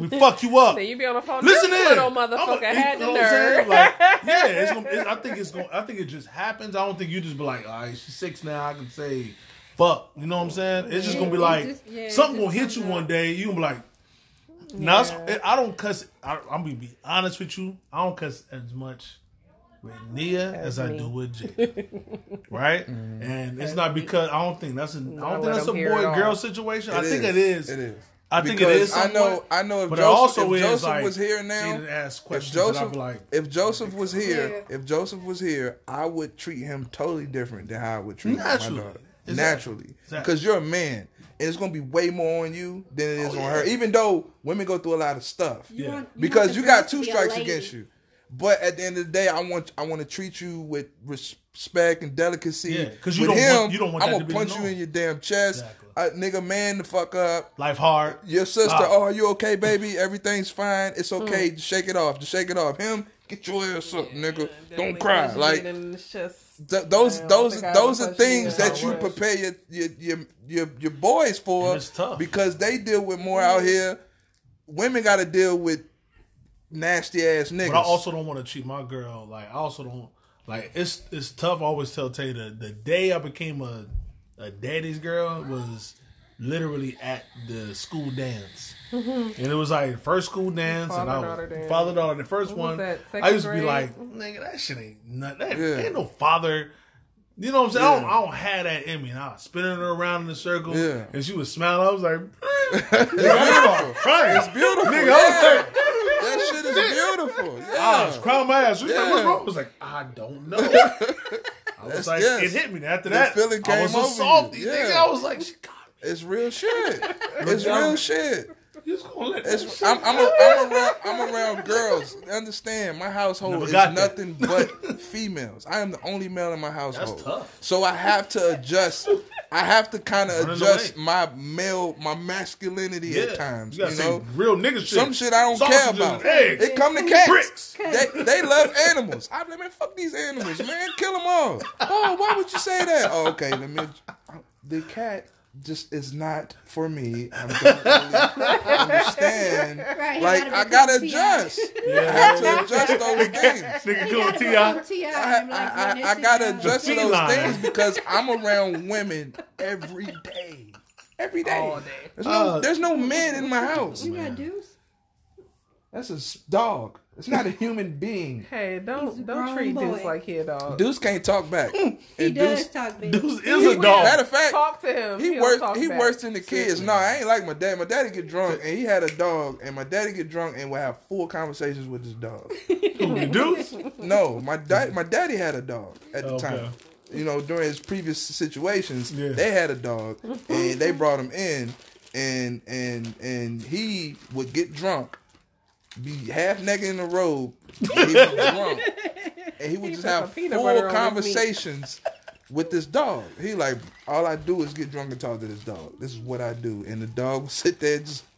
[SPEAKER 1] we fuck you up.
[SPEAKER 2] Then you be on the phone.
[SPEAKER 1] Listen
[SPEAKER 2] this
[SPEAKER 1] in.
[SPEAKER 2] little
[SPEAKER 1] I'm a-
[SPEAKER 2] motherfucker had
[SPEAKER 1] you know what
[SPEAKER 2] nerve.
[SPEAKER 1] Like, <laughs> yeah, it's gonna, it, I think it's going. I think it just happens. I don't think you just be like, all right, she's six now. I can say, fuck. You know what I'm saying? It's just gonna be like
[SPEAKER 4] just- yeah,
[SPEAKER 1] something
[SPEAKER 4] just
[SPEAKER 1] gonna hit you
[SPEAKER 4] out.
[SPEAKER 1] one day. You gonna be like, now
[SPEAKER 2] Yeah.
[SPEAKER 1] I don't cuss. I, I'm gonna be honest with you. I don't cuss as much with Nia as, I do with Jay. <laughs> right? Mm-hmm. And it's not because I don't think that's a. I don't think that's a
[SPEAKER 2] them hear it
[SPEAKER 1] boy
[SPEAKER 2] all.
[SPEAKER 1] girl situation. I
[SPEAKER 3] It
[SPEAKER 1] think it is.
[SPEAKER 3] It is.
[SPEAKER 1] I think it
[SPEAKER 3] Because. I know. I know. If
[SPEAKER 1] But
[SPEAKER 3] Joseph,
[SPEAKER 1] also
[SPEAKER 3] if Joseph
[SPEAKER 1] like
[SPEAKER 3] was here
[SPEAKER 1] she
[SPEAKER 3] now,
[SPEAKER 1] didn't ask
[SPEAKER 3] if
[SPEAKER 1] questions.
[SPEAKER 3] Joseph,
[SPEAKER 1] like,
[SPEAKER 3] if Joseph was here,
[SPEAKER 4] Yeah.
[SPEAKER 3] if Joseph was here, I would treat him totally different than how I would treat
[SPEAKER 1] Naturally.
[SPEAKER 3] my daughter.
[SPEAKER 1] Exactly.
[SPEAKER 3] Naturally, because you're a man, and it's gonna be way more on you than it is
[SPEAKER 1] Oh,
[SPEAKER 3] on
[SPEAKER 1] yeah.
[SPEAKER 3] her. Even though women go through a lot of stuff,
[SPEAKER 4] You
[SPEAKER 1] Yeah.
[SPEAKER 4] want- you
[SPEAKER 3] because you got two
[SPEAKER 4] to be a
[SPEAKER 3] strikes against you. But at the end of the day, I want I want to treat you with respect and delicacy.
[SPEAKER 1] Yeah, because you
[SPEAKER 3] With
[SPEAKER 1] don't
[SPEAKER 3] him,
[SPEAKER 1] want- you don't want
[SPEAKER 3] I'm gonna
[SPEAKER 1] to
[SPEAKER 3] punch you in your damn chest,
[SPEAKER 1] Exactly.
[SPEAKER 3] uh, nigga. Man, the fuck up.
[SPEAKER 1] life hard.
[SPEAKER 3] Your sister,
[SPEAKER 1] Ah.
[SPEAKER 3] oh, are you okay, baby? <laughs> Everything's fine. It's okay.
[SPEAKER 2] Mm.
[SPEAKER 3] Just shake it off. Just shake it off. Him, get your ass up, nigga.
[SPEAKER 2] Then
[SPEAKER 3] Don't cry. Like
[SPEAKER 2] Jaden in
[SPEAKER 3] th- those,
[SPEAKER 2] Man, I don't
[SPEAKER 3] those, those are things that you
[SPEAKER 2] wrist.
[SPEAKER 3] prepare your your your your, your boys for.
[SPEAKER 1] It's tough.
[SPEAKER 3] because they deal with more out here. Women got to deal with nasty ass niggas.
[SPEAKER 1] But I also don't want to cheat my girl. Like I also don't like it's it's tough. I always tell Tay the the day I became a a daddy's girl was literally at the school dance. Mm-hmm. And it was like first school dance, and I
[SPEAKER 2] Father-daughter
[SPEAKER 1] was
[SPEAKER 2] dance.
[SPEAKER 1] father daughter. The first
[SPEAKER 2] What
[SPEAKER 1] one, I used to be
[SPEAKER 2] grade?
[SPEAKER 1] like, nigga, that shit ain't nothing. That
[SPEAKER 3] Yeah.
[SPEAKER 1] ain't no father. You know what I'm saying? I, don't, I don't have that in me. And I was spinning her around in a circle,
[SPEAKER 3] Yeah.
[SPEAKER 1] and she was smiling. I was like,
[SPEAKER 3] it's beautiful.
[SPEAKER 1] crying.
[SPEAKER 3] It's beautiful.
[SPEAKER 1] Nigga, I was like,
[SPEAKER 3] that shit is beautiful. Yeah.
[SPEAKER 1] I was crying my ass. Was like,
[SPEAKER 3] Yeah.
[SPEAKER 1] what's wrong? I was like, I don't know. <laughs> I was
[SPEAKER 3] That's-
[SPEAKER 1] like,
[SPEAKER 3] yes.
[SPEAKER 1] it hit me. After
[SPEAKER 3] The
[SPEAKER 1] that,
[SPEAKER 3] feeling
[SPEAKER 1] I
[SPEAKER 3] came
[SPEAKER 1] was a softy.
[SPEAKER 3] Yeah.
[SPEAKER 1] I was like, she got me.
[SPEAKER 3] It's real shit. <laughs> It's real shit.
[SPEAKER 1] Just gonna let
[SPEAKER 3] It's, I'm, I'm, a, I'm around. I'm around girls. Understand? My household is
[SPEAKER 1] got that.
[SPEAKER 3] nothing but <laughs> females. I am the only male in my household.
[SPEAKER 1] That's tough.
[SPEAKER 3] So I have to adjust. I have to kind of adjust my male, my masculinity
[SPEAKER 1] Yeah.
[SPEAKER 3] at times.
[SPEAKER 1] You
[SPEAKER 3] You, know,
[SPEAKER 1] real nigga shit.
[SPEAKER 3] some shit I don't care about.
[SPEAKER 1] Eggs.
[SPEAKER 3] It come to cats.
[SPEAKER 1] Bricks.
[SPEAKER 3] They they love animals. I'm like, man, fuck these animals, man. Kill them all. <laughs> Oh, why would you say that? Oh, okay. Let me. The cat just is not for me. I don't really understand. <laughs>
[SPEAKER 4] Right,
[SPEAKER 3] like
[SPEAKER 4] gotta
[SPEAKER 3] I gotta
[SPEAKER 4] T.I.
[SPEAKER 3] adjust. <laughs> I have to adjust those things.
[SPEAKER 1] Nigga
[SPEAKER 4] He gotta
[SPEAKER 1] T.I.
[SPEAKER 4] become
[SPEAKER 3] I,
[SPEAKER 4] I'm
[SPEAKER 3] I, I, gotta adjust to those things because I'm around women every day. Every day.
[SPEAKER 2] All day.
[SPEAKER 3] There's no,
[SPEAKER 1] Uh,
[SPEAKER 3] there's no men in my house.
[SPEAKER 4] You got deuce?
[SPEAKER 3] That's a dog. It's not a human being. <laughs>
[SPEAKER 2] Hey, don't don't
[SPEAKER 4] grown
[SPEAKER 2] treat Deuce like he a dog.
[SPEAKER 3] Deuce can't talk back. <laughs>
[SPEAKER 4] He
[SPEAKER 3] And
[SPEAKER 4] does
[SPEAKER 3] Deuce,
[SPEAKER 4] talk back.
[SPEAKER 1] Deuce
[SPEAKER 4] He
[SPEAKER 1] is a dog.
[SPEAKER 3] matter of fact,
[SPEAKER 2] Talk to him.
[SPEAKER 3] he worse. He
[SPEAKER 2] back.
[SPEAKER 3] worse than the kids. No, I ain't like my dad. My daddy get drunk and he had a dog, and my daddy get drunk and would have full conversations with his dog. <laughs>
[SPEAKER 1] Who, Deuce?
[SPEAKER 3] No, my dad, my daddy had a dog at the
[SPEAKER 1] Okay.
[SPEAKER 3] time. You know, during his previous situations,
[SPEAKER 1] Yeah.
[SPEAKER 3] they had a dog, and they brought him in, and and and he would get drunk, be half naked in the robe, and he was <laughs> drunk, and he would
[SPEAKER 2] He
[SPEAKER 3] just have full
[SPEAKER 2] butter on his meat.
[SPEAKER 3] conversations with this dog. He like, all I do is get drunk and talk to this dog. This is what I do, and the dog would sit there just. <laughs>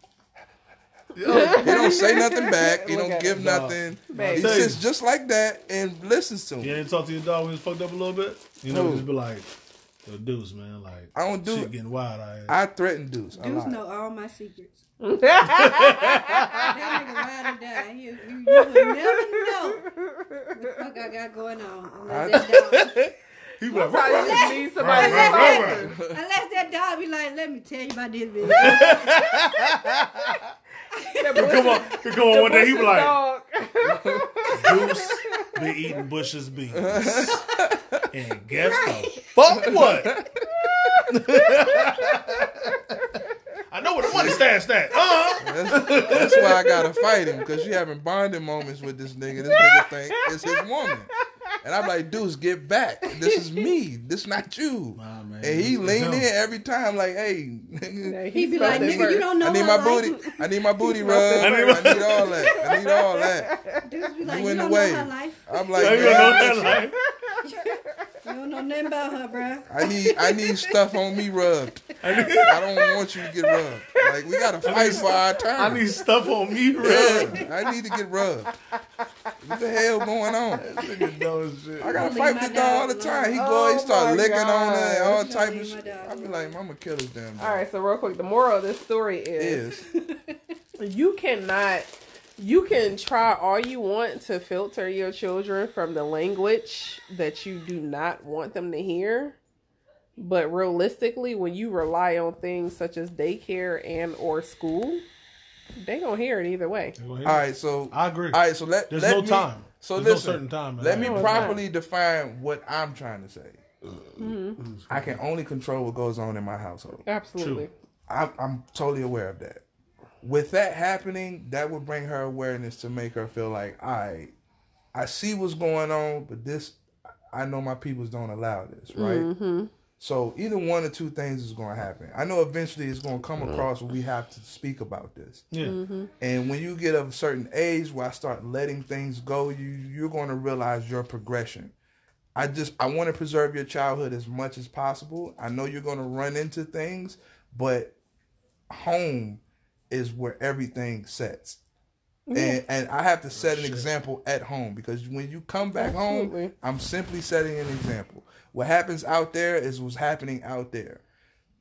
[SPEAKER 3] He don't say nothing back. He
[SPEAKER 2] Look
[SPEAKER 3] don't give
[SPEAKER 2] him.
[SPEAKER 3] nothing.
[SPEAKER 2] Babe.
[SPEAKER 3] He
[SPEAKER 1] Tell
[SPEAKER 3] sits just like that and listens to him.
[SPEAKER 1] You ain't talk to your dog when he's fucked up a little bit? You know,
[SPEAKER 3] Who?
[SPEAKER 1] just be like, yo, Deuce, man, like,
[SPEAKER 3] I don't do
[SPEAKER 1] shit
[SPEAKER 3] it.
[SPEAKER 1] getting wild out here.
[SPEAKER 3] I threaten Deuce. a
[SPEAKER 4] Dudes know all my secrets. That nigga ride or die. You, you, you would never know what the fuck I got going on unless that dog.
[SPEAKER 1] he be like,
[SPEAKER 2] Probably
[SPEAKER 1] "Ruh,
[SPEAKER 2] just need somebody to
[SPEAKER 1] Right,
[SPEAKER 2] talk
[SPEAKER 1] right,
[SPEAKER 2] to.
[SPEAKER 4] Unless that dog be like, let me tell you about this bitch.
[SPEAKER 2] That
[SPEAKER 1] Come on,
[SPEAKER 2] Bush's-
[SPEAKER 1] come on one day. He be like,
[SPEAKER 2] dog.
[SPEAKER 1] Deuce be eating Bush's beans. and guess what? Fuck what? <laughs> I know where the money stashed at. Uh-huh.
[SPEAKER 3] That's, <laughs> that's why I gotta fight him because you having bonding moments with this nigga. This nigga think it's his woman, and I'm like, Deuce, get back. This is me. This is not you.
[SPEAKER 1] Nah, man.
[SPEAKER 3] And he
[SPEAKER 1] It's
[SPEAKER 3] lean in every time, like, hey, nigga,
[SPEAKER 2] Yeah,
[SPEAKER 4] He be like, nigga,
[SPEAKER 2] first.
[SPEAKER 4] you don't know
[SPEAKER 3] I need
[SPEAKER 4] her
[SPEAKER 3] my
[SPEAKER 4] life.
[SPEAKER 3] booty. I need my booty
[SPEAKER 2] smelled
[SPEAKER 3] rub.
[SPEAKER 2] it
[SPEAKER 3] I need all that. I need all that. <laughs>
[SPEAKER 4] Dudes be like,
[SPEAKER 3] You
[SPEAKER 4] you
[SPEAKER 3] in the
[SPEAKER 4] don't
[SPEAKER 3] way.
[SPEAKER 4] know her life.
[SPEAKER 3] I'm like,
[SPEAKER 1] Yeah, you know
[SPEAKER 3] man,
[SPEAKER 1] that, like,
[SPEAKER 4] You don't know nothing about her, bruh.
[SPEAKER 3] I need I need stuff on me rubbed. I don't want you to get rubbed. Like we gotta fight for our turn.
[SPEAKER 1] I need stuff on me, bro.
[SPEAKER 3] yeah, I need to get rubbed. What the hell going on?
[SPEAKER 1] Nigga shit.
[SPEAKER 3] I gotta
[SPEAKER 4] Leave
[SPEAKER 3] fight
[SPEAKER 4] my
[SPEAKER 3] with the dog all the time. He
[SPEAKER 2] alone.
[SPEAKER 3] go, he
[SPEAKER 2] Oh
[SPEAKER 3] start
[SPEAKER 2] my
[SPEAKER 3] licking on her and all
[SPEAKER 2] God.
[SPEAKER 3] type of
[SPEAKER 4] Leave
[SPEAKER 3] shit.
[SPEAKER 4] my dog
[SPEAKER 3] I be
[SPEAKER 4] alone.
[SPEAKER 3] like, Mama kill this damn dog.
[SPEAKER 2] All right, so real quick, the moral of this story is
[SPEAKER 3] Is <laughs>
[SPEAKER 2] you cannot you can try all you want to filter your children from the language that you do not want them to hear but realistically when you rely on things such as daycare and or school they don't hear it either way
[SPEAKER 3] all right. So
[SPEAKER 1] I agree.
[SPEAKER 3] all right. So let
[SPEAKER 1] There's
[SPEAKER 3] let
[SPEAKER 1] no
[SPEAKER 3] me,
[SPEAKER 1] time.
[SPEAKER 3] So
[SPEAKER 1] There's
[SPEAKER 3] listen,
[SPEAKER 1] no certain time.
[SPEAKER 3] let me
[SPEAKER 1] life.
[SPEAKER 2] it's
[SPEAKER 3] properly define what I'm trying to say.
[SPEAKER 2] Mm-hmm.
[SPEAKER 3] I can only control what goes on in my household.
[SPEAKER 2] absolutely
[SPEAKER 3] I'm, I'm totally aware of that. With that happening, that would bring her awareness to make her feel like, I, I see what's going on, but this, I know my peoples don't allow this, right?
[SPEAKER 2] Mm-hmm.
[SPEAKER 3] So either one or two things is going to happen. I know eventually it's going to come across where we have to speak about this.
[SPEAKER 1] Yeah.
[SPEAKER 2] Mm-hmm.
[SPEAKER 3] And when you get of a certain age where I start letting things go, you you're going to realize your progression. I just I want to preserve your childhood as much as possible. I know you're going to run into things, but home is where everything sets. And and I have to set an example at home because when you come back
[SPEAKER 2] Absolutely.
[SPEAKER 3] home, I'm simply setting an example. What happens out there is what's happening out there.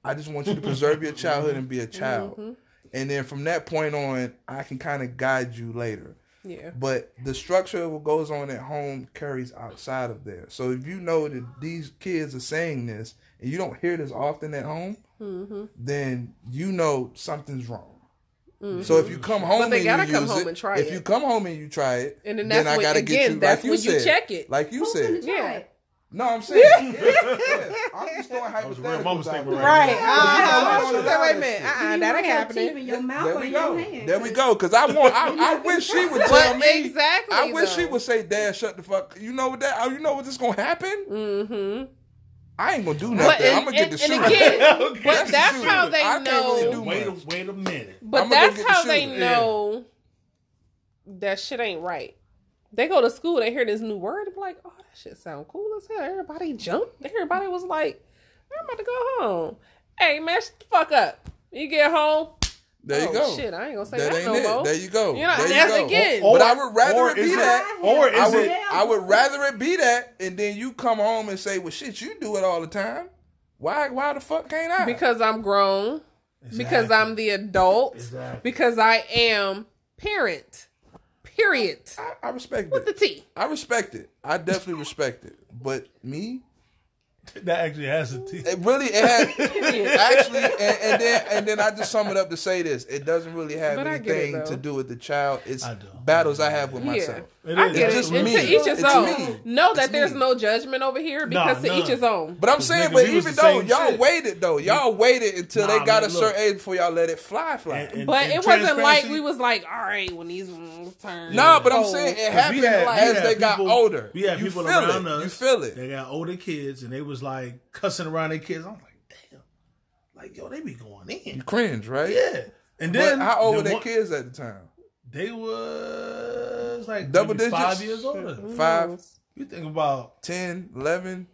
[SPEAKER 3] I just want you to preserve your childhood and be a child. And then from that point on, I can kind of guide you later.
[SPEAKER 2] yeah
[SPEAKER 3] But the structure of what goes on at home carries outside of there. So if you know that these kids are saying this and you don't hear this often at home,
[SPEAKER 2] Mm-hmm.
[SPEAKER 3] then you know something's wrong. So if you come home,
[SPEAKER 2] they
[SPEAKER 3] and
[SPEAKER 2] gotta
[SPEAKER 3] you
[SPEAKER 2] come
[SPEAKER 3] use
[SPEAKER 2] home
[SPEAKER 3] it,
[SPEAKER 2] and try
[SPEAKER 3] if
[SPEAKER 2] it.
[SPEAKER 3] you come home and you try it,
[SPEAKER 2] And then that's
[SPEAKER 3] I
[SPEAKER 2] when-
[SPEAKER 3] gotta
[SPEAKER 2] again,
[SPEAKER 3] get you.
[SPEAKER 2] that's
[SPEAKER 3] like you
[SPEAKER 2] when you
[SPEAKER 3] said,
[SPEAKER 2] check it.
[SPEAKER 3] like you
[SPEAKER 4] Who's
[SPEAKER 3] said.
[SPEAKER 2] Yeah.
[SPEAKER 4] it?
[SPEAKER 3] No, I'm saying. yeah, I'm just throwing
[SPEAKER 1] was a
[SPEAKER 3] hypotheticals out
[SPEAKER 1] statement
[SPEAKER 3] there.
[SPEAKER 1] right
[SPEAKER 2] right
[SPEAKER 1] there.
[SPEAKER 2] uh,
[SPEAKER 3] You
[SPEAKER 2] she
[SPEAKER 3] know,
[SPEAKER 2] said, wait a minute uh-uh, that ain't happening
[SPEAKER 4] in your mouth
[SPEAKER 3] There we
[SPEAKER 4] in your
[SPEAKER 3] go. There we
[SPEAKER 4] 'cause
[SPEAKER 3] go. Because I want. I, I <laughs> wish she would tell me.
[SPEAKER 2] exactly,
[SPEAKER 3] I wish she would say, "Dad, shut the fuck." You know what that? You know what this gonna happen?
[SPEAKER 2] mm-hmm
[SPEAKER 3] I ain't gonna do nothing.
[SPEAKER 2] and,
[SPEAKER 3] I'm gonna get the
[SPEAKER 2] and
[SPEAKER 3] shooter.
[SPEAKER 2] again, <laughs>
[SPEAKER 1] Okay.
[SPEAKER 2] but
[SPEAKER 3] That's
[SPEAKER 2] that's how they
[SPEAKER 3] I can't really
[SPEAKER 2] know.
[SPEAKER 3] do
[SPEAKER 1] Wait, a,
[SPEAKER 3] much.
[SPEAKER 1] wait a minute.
[SPEAKER 2] But
[SPEAKER 3] I'ma
[SPEAKER 2] that's
[SPEAKER 3] get the
[SPEAKER 2] how they
[SPEAKER 3] shooter.
[SPEAKER 2] know that shit ain't right. They go to school, they hear this new word, they be like, "Oh, that shit sound cool as hell." Everybody jumped. Everybody was like, "I'm about to go home." Hey, man, shut the fuck up. You get home.
[SPEAKER 3] There you
[SPEAKER 2] oh,
[SPEAKER 3] go.
[SPEAKER 2] Shit, I ain't gonna say
[SPEAKER 3] That
[SPEAKER 2] that,
[SPEAKER 3] ain't
[SPEAKER 2] no
[SPEAKER 3] it.
[SPEAKER 2] more.
[SPEAKER 3] There you go.
[SPEAKER 2] You know,
[SPEAKER 3] there
[SPEAKER 2] that's
[SPEAKER 3] you go.
[SPEAKER 2] again.
[SPEAKER 3] But I would rather it be
[SPEAKER 1] is
[SPEAKER 3] that.
[SPEAKER 1] Or
[SPEAKER 3] I
[SPEAKER 1] is
[SPEAKER 3] would,
[SPEAKER 1] it?
[SPEAKER 3] I would rather it be that, and then you come home and say, "Well, shit, you do it all the time. Why? Why the fuck can't I?"
[SPEAKER 2] because I'm grown. Because I'm the adult.
[SPEAKER 1] Exactly.
[SPEAKER 2] Because I am parent. Period.
[SPEAKER 3] I, I respect
[SPEAKER 2] With the. T.
[SPEAKER 3] I respect it. I definitely respect it. But me, <laughs>
[SPEAKER 1] That actually has a T.
[SPEAKER 3] it really it had <laughs> actually, and, and then and then I just sum it up to say this: it doesn't really have
[SPEAKER 2] But I it,
[SPEAKER 3] anything to do with the child. It's
[SPEAKER 1] I
[SPEAKER 3] battles I have with
[SPEAKER 2] Yeah.
[SPEAKER 3] myself.
[SPEAKER 1] It
[SPEAKER 2] I get
[SPEAKER 3] It's
[SPEAKER 2] it.
[SPEAKER 3] just
[SPEAKER 2] And
[SPEAKER 3] me.
[SPEAKER 2] to each his
[SPEAKER 3] It's
[SPEAKER 2] own.
[SPEAKER 3] me.
[SPEAKER 2] Know that
[SPEAKER 3] It's
[SPEAKER 2] there's
[SPEAKER 3] me.
[SPEAKER 2] no judgment over here because to
[SPEAKER 1] none.
[SPEAKER 2] each his own.
[SPEAKER 3] But I'm saying, but even though y'all
[SPEAKER 1] shit.
[SPEAKER 3] waited though, y'all waited until
[SPEAKER 1] Nah,
[SPEAKER 3] they got
[SPEAKER 1] man,
[SPEAKER 3] a
[SPEAKER 1] look.
[SPEAKER 3] certain age before y'all let it fly, fly.
[SPEAKER 1] And- and-
[SPEAKER 2] But
[SPEAKER 1] and
[SPEAKER 2] it wasn't like we was like, all right, when these ones turn.
[SPEAKER 3] no, but I'm saying it
[SPEAKER 1] 'Cause
[SPEAKER 3] happened
[SPEAKER 1] we had- we
[SPEAKER 3] as
[SPEAKER 1] had
[SPEAKER 3] they got older.
[SPEAKER 1] We had
[SPEAKER 3] you
[SPEAKER 1] people
[SPEAKER 3] feel
[SPEAKER 1] around
[SPEAKER 3] it.
[SPEAKER 1] us.
[SPEAKER 3] You feel it.
[SPEAKER 1] They got older kids, and they was like cussing around their kids. I'm like, damn, like yo, they be going in.
[SPEAKER 3] You cringe, right?
[SPEAKER 1] Yeah. And
[SPEAKER 3] But
[SPEAKER 1] then
[SPEAKER 3] how old were their
[SPEAKER 1] one-
[SPEAKER 3] kids at the time?
[SPEAKER 1] They was like
[SPEAKER 3] Double
[SPEAKER 1] digits, five years older.
[SPEAKER 2] Who
[SPEAKER 3] Five.
[SPEAKER 2] knows?
[SPEAKER 1] You think about
[SPEAKER 3] 10, 11?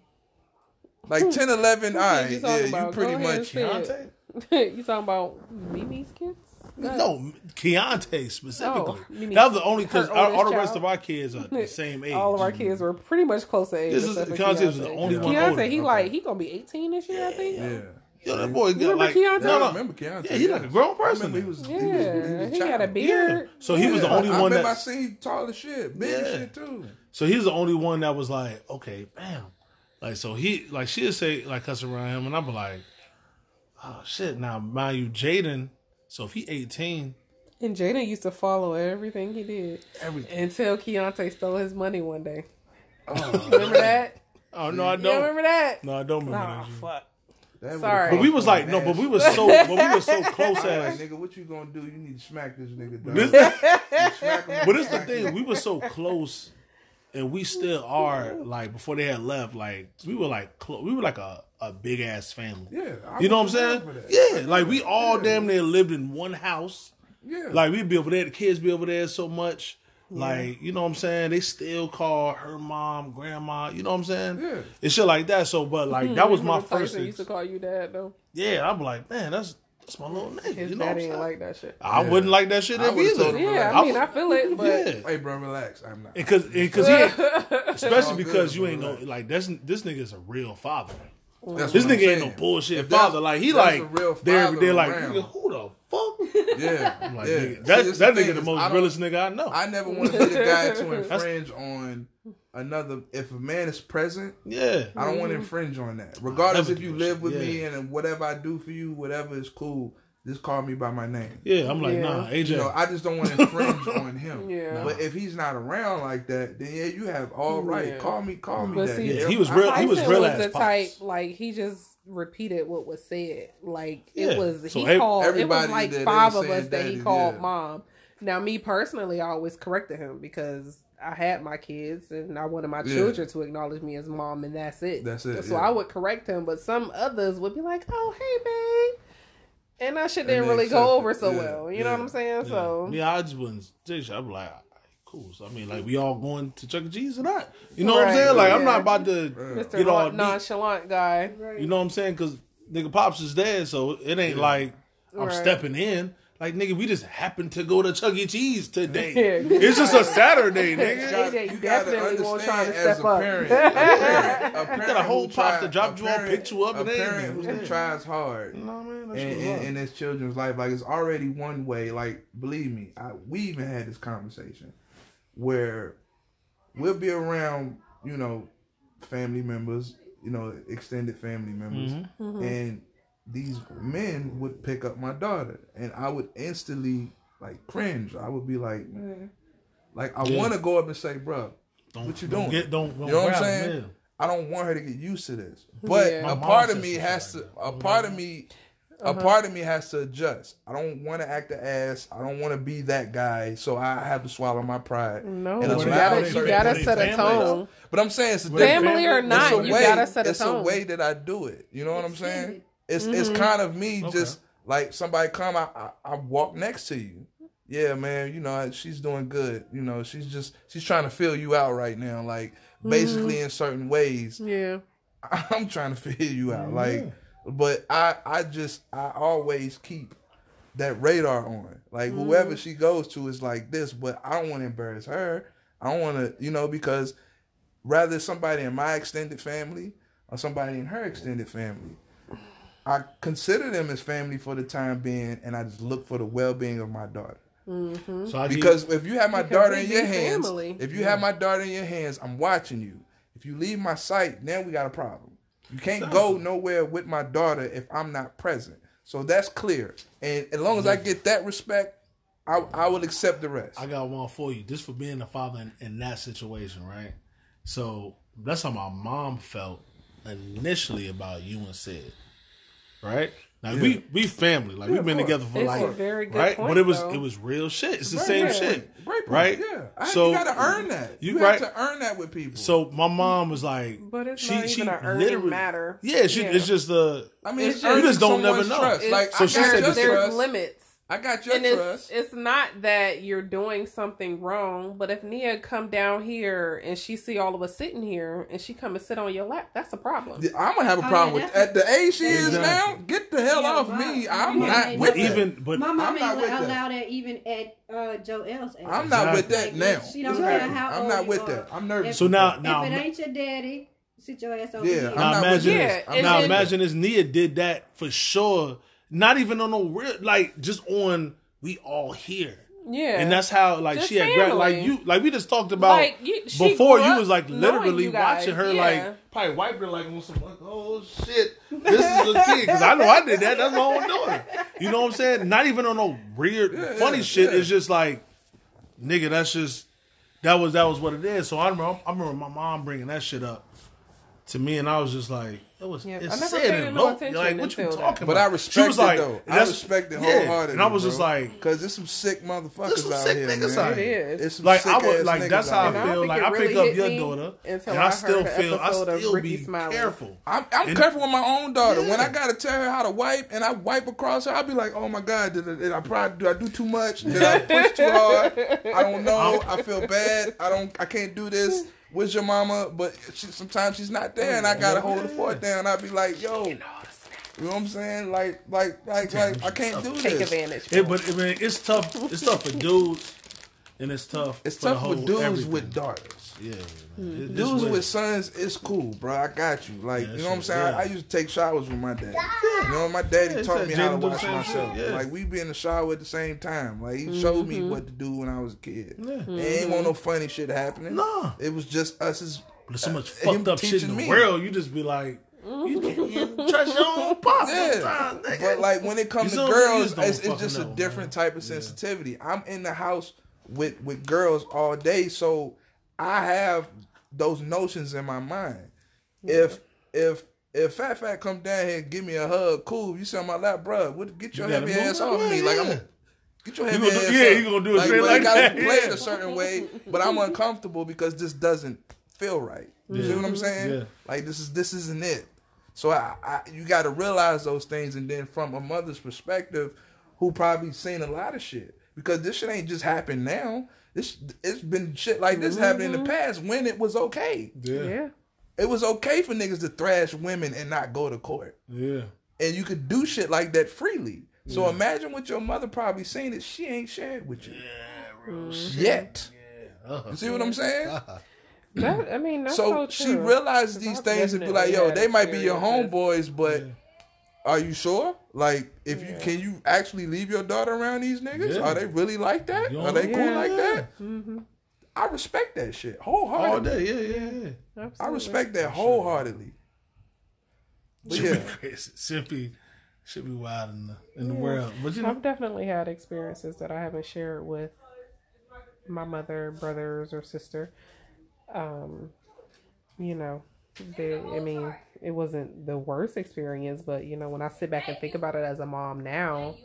[SPEAKER 3] Like 10, 11, all
[SPEAKER 2] Who
[SPEAKER 3] right.
[SPEAKER 2] kids you
[SPEAKER 3] Yeah,
[SPEAKER 2] talking
[SPEAKER 3] you
[SPEAKER 2] about?
[SPEAKER 3] pretty
[SPEAKER 2] Go
[SPEAKER 3] much.
[SPEAKER 2] and say it.
[SPEAKER 1] Deontay. <laughs>
[SPEAKER 2] you talking about Mimi's kids?
[SPEAKER 1] No, Keontae specifically.
[SPEAKER 2] Oh,
[SPEAKER 1] that was the only because
[SPEAKER 2] her
[SPEAKER 1] all the rest of our kids are the same age. <laughs>
[SPEAKER 2] All of our kids were pretty much close to age.
[SPEAKER 1] This is-
[SPEAKER 2] except
[SPEAKER 1] Keontae was the
[SPEAKER 2] Keontae.
[SPEAKER 1] only
[SPEAKER 3] one
[SPEAKER 2] Keontae,
[SPEAKER 1] older.
[SPEAKER 2] he
[SPEAKER 3] Okay.
[SPEAKER 2] like he gonna be eighteen this year, I think.
[SPEAKER 3] Yeah.
[SPEAKER 1] Yo, that boy got
[SPEAKER 2] remember
[SPEAKER 1] like
[SPEAKER 2] Keontae?
[SPEAKER 1] no, no.
[SPEAKER 3] I remember Keontae.
[SPEAKER 1] Yeah, he like a grown person.
[SPEAKER 3] he was,
[SPEAKER 2] Yeah,
[SPEAKER 3] he was, he was
[SPEAKER 2] he had a beard.
[SPEAKER 1] Yeah. So he was the only
[SPEAKER 3] I,
[SPEAKER 1] one
[SPEAKER 3] I remember I seen he tall as shit, big
[SPEAKER 1] Yeah.
[SPEAKER 3] shit too.
[SPEAKER 1] So he's the only one that was like, okay, bam. Like so he like she'd say like cuss around him, and I'm like, oh shit. Now mind you, Jaden. So if he 18,
[SPEAKER 2] And Jada used to follow everything he did
[SPEAKER 1] everything.
[SPEAKER 2] until Keontae stole his money one day. Oh. remember that?
[SPEAKER 1] Oh no, I
[SPEAKER 2] You
[SPEAKER 1] don't.
[SPEAKER 2] remember that?
[SPEAKER 1] No, I don't remember
[SPEAKER 2] Oh
[SPEAKER 1] that. shit.
[SPEAKER 2] fuck.
[SPEAKER 3] That
[SPEAKER 2] Sorry.
[SPEAKER 1] But we was like, no, but we was so, but we was so close
[SPEAKER 3] I
[SPEAKER 1] as. <laughs>
[SPEAKER 3] like, nigga, what you gonna do? You need to smack this nigga. Dog.
[SPEAKER 1] This, <laughs>
[SPEAKER 3] smack him,
[SPEAKER 1] but it's the thing, we were so close, and we still are. Like before they had left, like we were like close. We were like a, a big ass family.
[SPEAKER 3] Yeah, I
[SPEAKER 1] you know what I'm saying?
[SPEAKER 3] down for that.
[SPEAKER 1] Yeah, like we all damn near lived in one house.
[SPEAKER 3] Yeah,
[SPEAKER 1] Like we'd be over there, the kids be over there so much. Like, you know what I'm saying? They still call her mom, grandma, you know what I'm saying?
[SPEAKER 3] Yeah.
[SPEAKER 1] It's shit like that. So but like that mm-hmm. was my first
[SPEAKER 2] Tyson used to call you dad though.
[SPEAKER 1] Yeah, I'm like, man, that's that's my little nigga.
[SPEAKER 2] His
[SPEAKER 1] you know what I'm
[SPEAKER 2] daddy ain't like that shit.
[SPEAKER 1] I wouldn't like that shit
[SPEAKER 3] I
[SPEAKER 1] if
[SPEAKER 3] would've
[SPEAKER 1] either.
[SPEAKER 3] told
[SPEAKER 2] Yeah,
[SPEAKER 1] I
[SPEAKER 2] I mean,
[SPEAKER 1] was-
[SPEAKER 2] I feel it, but
[SPEAKER 1] Yeah.
[SPEAKER 3] Hey, bro, relax. I'm not. <laughs>
[SPEAKER 1] Because because he, especially because
[SPEAKER 3] good,
[SPEAKER 1] you
[SPEAKER 3] bro,
[SPEAKER 1] ain't no like that's this nigga is a real father.
[SPEAKER 3] That's
[SPEAKER 1] This nigga ain't no bullshit
[SPEAKER 3] If
[SPEAKER 1] father. Like he like
[SPEAKER 3] a real
[SPEAKER 1] they're they're like nigga, who the fuck? <laughs>
[SPEAKER 3] Yeah,
[SPEAKER 1] I'm like,
[SPEAKER 3] yeah.
[SPEAKER 1] nigga,
[SPEAKER 3] See,
[SPEAKER 1] that
[SPEAKER 3] this
[SPEAKER 1] that
[SPEAKER 3] the
[SPEAKER 1] nigga
[SPEAKER 3] thing
[SPEAKER 1] the most
[SPEAKER 3] I
[SPEAKER 1] realest nigga I know.
[SPEAKER 3] I never want to be the guy to <laughs> infringe on another. If a man is present,
[SPEAKER 1] yeah,
[SPEAKER 3] I don't want to mm-hmm. infringe on that. Regardless if you live
[SPEAKER 1] shit.
[SPEAKER 3] with me and whatever I do for you, whatever is cool. Just call me by my name.
[SPEAKER 1] yeah. I'm like,
[SPEAKER 2] Yeah.
[SPEAKER 1] nah, AJ.
[SPEAKER 3] You know, I just don't want to infringe <laughs> on him.
[SPEAKER 2] Yeah.
[SPEAKER 3] But if he's not around like that, then yeah, you have all right.
[SPEAKER 2] Yeah.
[SPEAKER 3] Call me, call me
[SPEAKER 2] But
[SPEAKER 3] that.
[SPEAKER 2] see-
[SPEAKER 1] Yeah, he was real- he was
[SPEAKER 2] Tyson
[SPEAKER 1] real
[SPEAKER 2] was
[SPEAKER 1] ass
[SPEAKER 2] the
[SPEAKER 1] pops.
[SPEAKER 2] type like he just repeated what was said. Like
[SPEAKER 1] Yeah.
[SPEAKER 2] it was
[SPEAKER 1] So
[SPEAKER 2] he
[SPEAKER 1] ev-
[SPEAKER 2] called. It was like
[SPEAKER 3] that
[SPEAKER 2] five of us that he called
[SPEAKER 3] yeah.
[SPEAKER 2] mom. Now me personally, I always corrected him because I had my kids and I wanted my
[SPEAKER 3] Yeah.
[SPEAKER 2] children to acknowledge me as mom, and that's it.
[SPEAKER 3] That's it,
[SPEAKER 2] So
[SPEAKER 3] yeah.
[SPEAKER 2] I would correct him, but some others would be like, "Oh, hey, babe," and that shit didn't really
[SPEAKER 3] accept
[SPEAKER 2] go
[SPEAKER 3] it.
[SPEAKER 2] over so
[SPEAKER 3] Yeah,
[SPEAKER 2] well. You
[SPEAKER 3] yeah,
[SPEAKER 2] know what I'm saying?
[SPEAKER 1] Yeah.
[SPEAKER 2] So
[SPEAKER 1] yeah, I just wouldn't. I'm like, cool. So I mean, like, we all going to Chuck E. Cheese or not? You know what I'm saying? Like, I'm not about to
[SPEAKER 2] Mr.
[SPEAKER 1] get all
[SPEAKER 2] Non-
[SPEAKER 1] deep.
[SPEAKER 2] nonchalant guy.
[SPEAKER 4] Right.
[SPEAKER 1] You know what I'm saying? Because nigga pops is dead, so it ain't like I'm
[SPEAKER 2] Right.
[SPEAKER 1] stepping in. Like nigga, we just happened to go to Chuck E. Cheese today. <laughs>
[SPEAKER 2] Yeah.
[SPEAKER 1] it's just a Saturday, nigga.
[SPEAKER 2] AJ, you
[SPEAKER 3] gotta
[SPEAKER 2] definitely won't try to
[SPEAKER 3] understand as
[SPEAKER 2] step
[SPEAKER 3] a
[SPEAKER 2] up.
[SPEAKER 3] parent, a parent, a parent
[SPEAKER 1] got a whole
[SPEAKER 3] who
[SPEAKER 1] pops
[SPEAKER 3] try-
[SPEAKER 1] to drop you off,
[SPEAKER 3] parent-
[SPEAKER 1] pick you up,
[SPEAKER 3] a
[SPEAKER 1] and
[SPEAKER 3] parent
[SPEAKER 1] everything.
[SPEAKER 3] who tries hard.
[SPEAKER 1] You know what I mean? That
[SPEAKER 3] in,
[SPEAKER 1] shit
[SPEAKER 3] in, his children's life. Like it's already one way. Like believe me, I, we even had this conversation where we'll be around, you know, family members, you know, extended family members,
[SPEAKER 1] Mm-hmm.
[SPEAKER 3] and these men would pick up my daughter, and I would instantly like cringe. I would be like, man, like I
[SPEAKER 1] Yeah.
[SPEAKER 3] want to go up and say, bro,
[SPEAKER 1] Don't,
[SPEAKER 3] what you
[SPEAKER 1] don't
[SPEAKER 3] doing?
[SPEAKER 1] Get, don't, don't
[SPEAKER 3] You know what I'm saying?
[SPEAKER 1] him,
[SPEAKER 3] I don't want her to get used to this. But
[SPEAKER 2] Yeah.
[SPEAKER 3] A part of me has
[SPEAKER 1] shit
[SPEAKER 3] to.
[SPEAKER 1] that.
[SPEAKER 3] A part of me. A
[SPEAKER 2] Uh-huh.
[SPEAKER 3] part of me has to adjust. I don't want to act the ass. I don't want to be that guy. So I have to swallow my pride.
[SPEAKER 2] No,
[SPEAKER 3] and
[SPEAKER 2] you
[SPEAKER 3] allow
[SPEAKER 2] gotta, you gotta set a tone.
[SPEAKER 3] But I'm saying it's a
[SPEAKER 2] Family or
[SPEAKER 3] it's
[SPEAKER 2] not,
[SPEAKER 3] a
[SPEAKER 2] you
[SPEAKER 3] way-
[SPEAKER 2] gotta set a
[SPEAKER 3] It's
[SPEAKER 2] tone.
[SPEAKER 3] a way that I do it. You know what I'm saying?
[SPEAKER 4] Extended.
[SPEAKER 3] It's
[SPEAKER 2] Mm-hmm.
[SPEAKER 3] it's kind of me
[SPEAKER 1] Okay.
[SPEAKER 3] just like somebody come. I, I I walk next to you. Yeah, man. You know she's doing good. You know she's just she's trying to fill you out right now. Like
[SPEAKER 2] Mm-hmm.
[SPEAKER 3] basically in certain ways.
[SPEAKER 2] Yeah. <laughs>
[SPEAKER 3] I'm trying to figure you out. Like, but I I just I always keep that radar on. Like whoever she goes to is like this, but I don't want to embarrass her. I don't want to, you know, because rather somebody in my extended family or somebody in her extended family, I consider them as family for the time being, and I just look for the well being of my daughter.
[SPEAKER 1] So I
[SPEAKER 3] Because if you have my daughter in your hands,
[SPEAKER 2] family.
[SPEAKER 3] if you have my daughter in your hands, I'm watching you. If you leave my sight, then we got a problem. You can't go nowhere with my daughter if I'm not present. So that's clear. And as long as I get that respect, I, I will accept the rest.
[SPEAKER 1] I got one for you. Just for being a father in, in that situation, right? So that's how my mom felt initially about you and Sid, right? Now we we family, like we've been
[SPEAKER 3] course.
[SPEAKER 1] together for
[SPEAKER 2] It's
[SPEAKER 1] like
[SPEAKER 2] a very good
[SPEAKER 1] right,
[SPEAKER 2] point,
[SPEAKER 1] but it was
[SPEAKER 2] though.
[SPEAKER 1] it was real shit. It's the
[SPEAKER 3] Right,
[SPEAKER 1] same
[SPEAKER 3] right,
[SPEAKER 1] shit,
[SPEAKER 3] Great point.
[SPEAKER 1] right?
[SPEAKER 3] Yeah. I,
[SPEAKER 1] so
[SPEAKER 3] you got to earn that.
[SPEAKER 1] you
[SPEAKER 3] You,
[SPEAKER 1] right.
[SPEAKER 3] have to earn that with people.
[SPEAKER 1] so my mom was like,
[SPEAKER 2] But it's
[SPEAKER 1] she
[SPEAKER 2] not
[SPEAKER 1] she
[SPEAKER 2] even an earning
[SPEAKER 1] literally
[SPEAKER 2] matter.
[SPEAKER 1] Yeah, she
[SPEAKER 2] Yeah.
[SPEAKER 1] it's just the
[SPEAKER 3] I mean,
[SPEAKER 2] it's
[SPEAKER 3] it's,
[SPEAKER 2] just-
[SPEAKER 1] You just don't never know.
[SPEAKER 3] Trust. Like,
[SPEAKER 1] So
[SPEAKER 3] I
[SPEAKER 1] she said
[SPEAKER 2] there's
[SPEAKER 3] trust.
[SPEAKER 2] limits.
[SPEAKER 3] I got your
[SPEAKER 2] and it's
[SPEAKER 3] trust.
[SPEAKER 2] it's not that you're doing something wrong, but if Nia come down here and she see all of us sitting here and she come and sit on your lap, that's a problem.
[SPEAKER 3] I'm gonna have a
[SPEAKER 4] Oh,
[SPEAKER 3] problem
[SPEAKER 4] yeah,
[SPEAKER 3] with at the age she is
[SPEAKER 1] Exactly.
[SPEAKER 3] now. Get the hell
[SPEAKER 4] Yeah,
[SPEAKER 3] off
[SPEAKER 4] right.
[SPEAKER 3] me. I'm
[SPEAKER 4] Yeah,
[SPEAKER 3] not with
[SPEAKER 1] But
[SPEAKER 3] that.
[SPEAKER 1] even but
[SPEAKER 4] My
[SPEAKER 3] I'm
[SPEAKER 4] mom
[SPEAKER 3] not
[SPEAKER 4] ain't
[SPEAKER 3] with
[SPEAKER 4] would
[SPEAKER 3] that.
[SPEAKER 4] allow that even at uh, Joel's age.
[SPEAKER 3] I'm not with that
[SPEAKER 4] Like,
[SPEAKER 3] now.
[SPEAKER 4] She don't
[SPEAKER 2] Exactly.
[SPEAKER 4] care how
[SPEAKER 3] I'm
[SPEAKER 4] old
[SPEAKER 3] not
[SPEAKER 4] you
[SPEAKER 3] with
[SPEAKER 4] are.
[SPEAKER 3] that. I'm nervous.
[SPEAKER 4] If,
[SPEAKER 1] so now now if
[SPEAKER 4] it ain't your daddy, sit your ass over
[SPEAKER 3] Yeah,
[SPEAKER 4] here.
[SPEAKER 3] I'm
[SPEAKER 1] now
[SPEAKER 3] not
[SPEAKER 1] imagine
[SPEAKER 2] Yeah,
[SPEAKER 1] this. now imagine this. Nia did that for sure. Not even on no real, like just on we all here.
[SPEAKER 2] Yeah,
[SPEAKER 1] And that's how like
[SPEAKER 2] Just
[SPEAKER 1] she had gra- like you like we just talked about
[SPEAKER 2] Like, you-
[SPEAKER 1] before you was like literally watching her
[SPEAKER 2] yeah.
[SPEAKER 1] like probably wipe her like on some like oh shit this is a kid. Because I know I did that. That's my own daughter. You know what I'm saying? Not even on no weird funny
[SPEAKER 3] yeah,
[SPEAKER 1] shit.
[SPEAKER 3] yeah.
[SPEAKER 1] it's just like nigga that's just that was that was what it is. So I remember I remember my mom bringing that shit up to me and I was just like it was
[SPEAKER 2] Yeah, I
[SPEAKER 1] it's
[SPEAKER 2] never
[SPEAKER 1] said
[SPEAKER 2] paid no attention
[SPEAKER 1] like what you
[SPEAKER 2] until
[SPEAKER 1] talking
[SPEAKER 3] But
[SPEAKER 1] about But
[SPEAKER 3] I
[SPEAKER 1] She
[SPEAKER 3] respect
[SPEAKER 1] was
[SPEAKER 3] it
[SPEAKER 1] like,
[SPEAKER 3] though. I
[SPEAKER 1] that's-
[SPEAKER 3] respect it
[SPEAKER 1] yeah.
[SPEAKER 3] wholeheartedly.
[SPEAKER 1] and I was just like
[SPEAKER 3] because there's some sick motherfuckers
[SPEAKER 1] There's some
[SPEAKER 3] out
[SPEAKER 1] sick
[SPEAKER 3] here.
[SPEAKER 1] niggas
[SPEAKER 3] man.
[SPEAKER 1] out.
[SPEAKER 2] It is.
[SPEAKER 3] It's some
[SPEAKER 1] like I would
[SPEAKER 3] sick-ass
[SPEAKER 1] like that's
[SPEAKER 3] niggas
[SPEAKER 1] how I
[SPEAKER 2] And I
[SPEAKER 1] feel. Like I
[SPEAKER 2] really
[SPEAKER 1] pick up your daughter, and
[SPEAKER 2] I
[SPEAKER 1] I still feel I still be
[SPEAKER 2] Smiley.
[SPEAKER 1] careful.
[SPEAKER 3] I'm, I'm
[SPEAKER 1] And-
[SPEAKER 3] careful with my own daughter. When I gotta tell her how to wipe, and I wipe across her, I'll be like, "Oh my god, did I, did I probably do I do too much? Did I push too hard? I don't know. <laughs> I feel bad. I don't. I can't do this. Where's your mama? But she, sometimes she's not there, and I gotta hold the fort down. I'll be like, "Yo, you know what I'm saying? Like, like, like, like, I can't do
[SPEAKER 2] Take
[SPEAKER 3] this.
[SPEAKER 2] advantage.
[SPEAKER 1] It, but I mean, it's tough. It's tough for dudes, and it's tough.
[SPEAKER 3] It's tough
[SPEAKER 1] whole
[SPEAKER 3] with dudes
[SPEAKER 1] everything.
[SPEAKER 3] with daughters.
[SPEAKER 1] yeah.
[SPEAKER 2] Hmm.
[SPEAKER 1] man. It- it's
[SPEAKER 3] Dudes with sons, it's cool, bro. I got you. Like,
[SPEAKER 1] Yeah,
[SPEAKER 3] you know what I'm saying?
[SPEAKER 1] yeah.
[SPEAKER 3] I, I used to take showers with my dad. You know, my daddy
[SPEAKER 1] Yeah,
[SPEAKER 3] taught me how to
[SPEAKER 1] Jaden do the
[SPEAKER 3] wash myself.
[SPEAKER 1] yeah.
[SPEAKER 3] Like, we be in the shower at the same time. Like, he showed me what to do when I was a kid.
[SPEAKER 1] Yeah.
[SPEAKER 3] There ain't want no funny shit happening.
[SPEAKER 1] Nah.
[SPEAKER 3] It was just us as
[SPEAKER 1] There's so much
[SPEAKER 3] uh,
[SPEAKER 1] fucked up shit in the
[SPEAKER 3] me.
[SPEAKER 1] world. You just be like, you can't trust your own pop
[SPEAKER 3] Yeah,
[SPEAKER 1] sometimes, nigga.
[SPEAKER 3] but like when it comes
[SPEAKER 1] You
[SPEAKER 3] to
[SPEAKER 1] see what I'm saying? You
[SPEAKER 3] girls, it's, it's just a different
[SPEAKER 1] man.
[SPEAKER 3] type of sensitivity. I'm in the house with with girls all day, so I have those notions in my mind. If if if Fat Fat come down here and give me a hug, cool. You sit on my lap, bruh, what, get your
[SPEAKER 1] You
[SPEAKER 3] heavy ass off
[SPEAKER 1] Yeah,
[SPEAKER 3] me. Like. I'm get your
[SPEAKER 1] You
[SPEAKER 3] heavy
[SPEAKER 1] gonna
[SPEAKER 3] ass
[SPEAKER 1] do- yeah, you gonna do it straight like
[SPEAKER 3] you gotta
[SPEAKER 1] that,
[SPEAKER 3] play it a <laughs> certain way, but I'm uncomfortable because this doesn't feel right. You see what I'm mm-hmm. saying?
[SPEAKER 1] Yeah.
[SPEAKER 3] Like this is this isn't it. So I, I you got to realize those things, and then from a mother's perspective, who probably seen a lot of shit because this shit ain't just happened now. This it's been shit like this happening in the past when it was okay.
[SPEAKER 1] yeah,
[SPEAKER 2] Yeah.
[SPEAKER 3] It was okay for niggas to thrash women and not go to court,
[SPEAKER 1] yeah.
[SPEAKER 3] and you could do shit like that freely. So imagine what your mother probably seen that she ain't shared with you yet.
[SPEAKER 1] Uh-huh.
[SPEAKER 3] You see what I'm saying? <laughs>
[SPEAKER 2] That, I mean, that's
[SPEAKER 3] so
[SPEAKER 2] so,
[SPEAKER 3] she
[SPEAKER 2] true.
[SPEAKER 3] realizes
[SPEAKER 2] 'Cause
[SPEAKER 3] these things and be like, "Yo,
[SPEAKER 2] had
[SPEAKER 3] they might be your homeboys, but are you sure? Like, if you can you actually leave your daughter around these niggas?
[SPEAKER 1] Yeah.
[SPEAKER 3] Are they really like that?
[SPEAKER 1] You
[SPEAKER 3] Are they cool like that?
[SPEAKER 2] Mm-hmm.
[SPEAKER 3] I respect that shit
[SPEAKER 1] All
[SPEAKER 3] wholeheartedly.
[SPEAKER 1] day, yeah, yeah, yeah.
[SPEAKER 3] I respect that wholeheartedly. But
[SPEAKER 1] Should
[SPEAKER 3] yeah,
[SPEAKER 1] be crazy. Should be, should be wild in the in the world. But you know,
[SPEAKER 2] I've definitely had experiences that I haven't shared with my mother, brothers, or sister. Um, you know, they, I mean, it wasn't the worst experience, but you know, when I sit back and think about it as a mom now,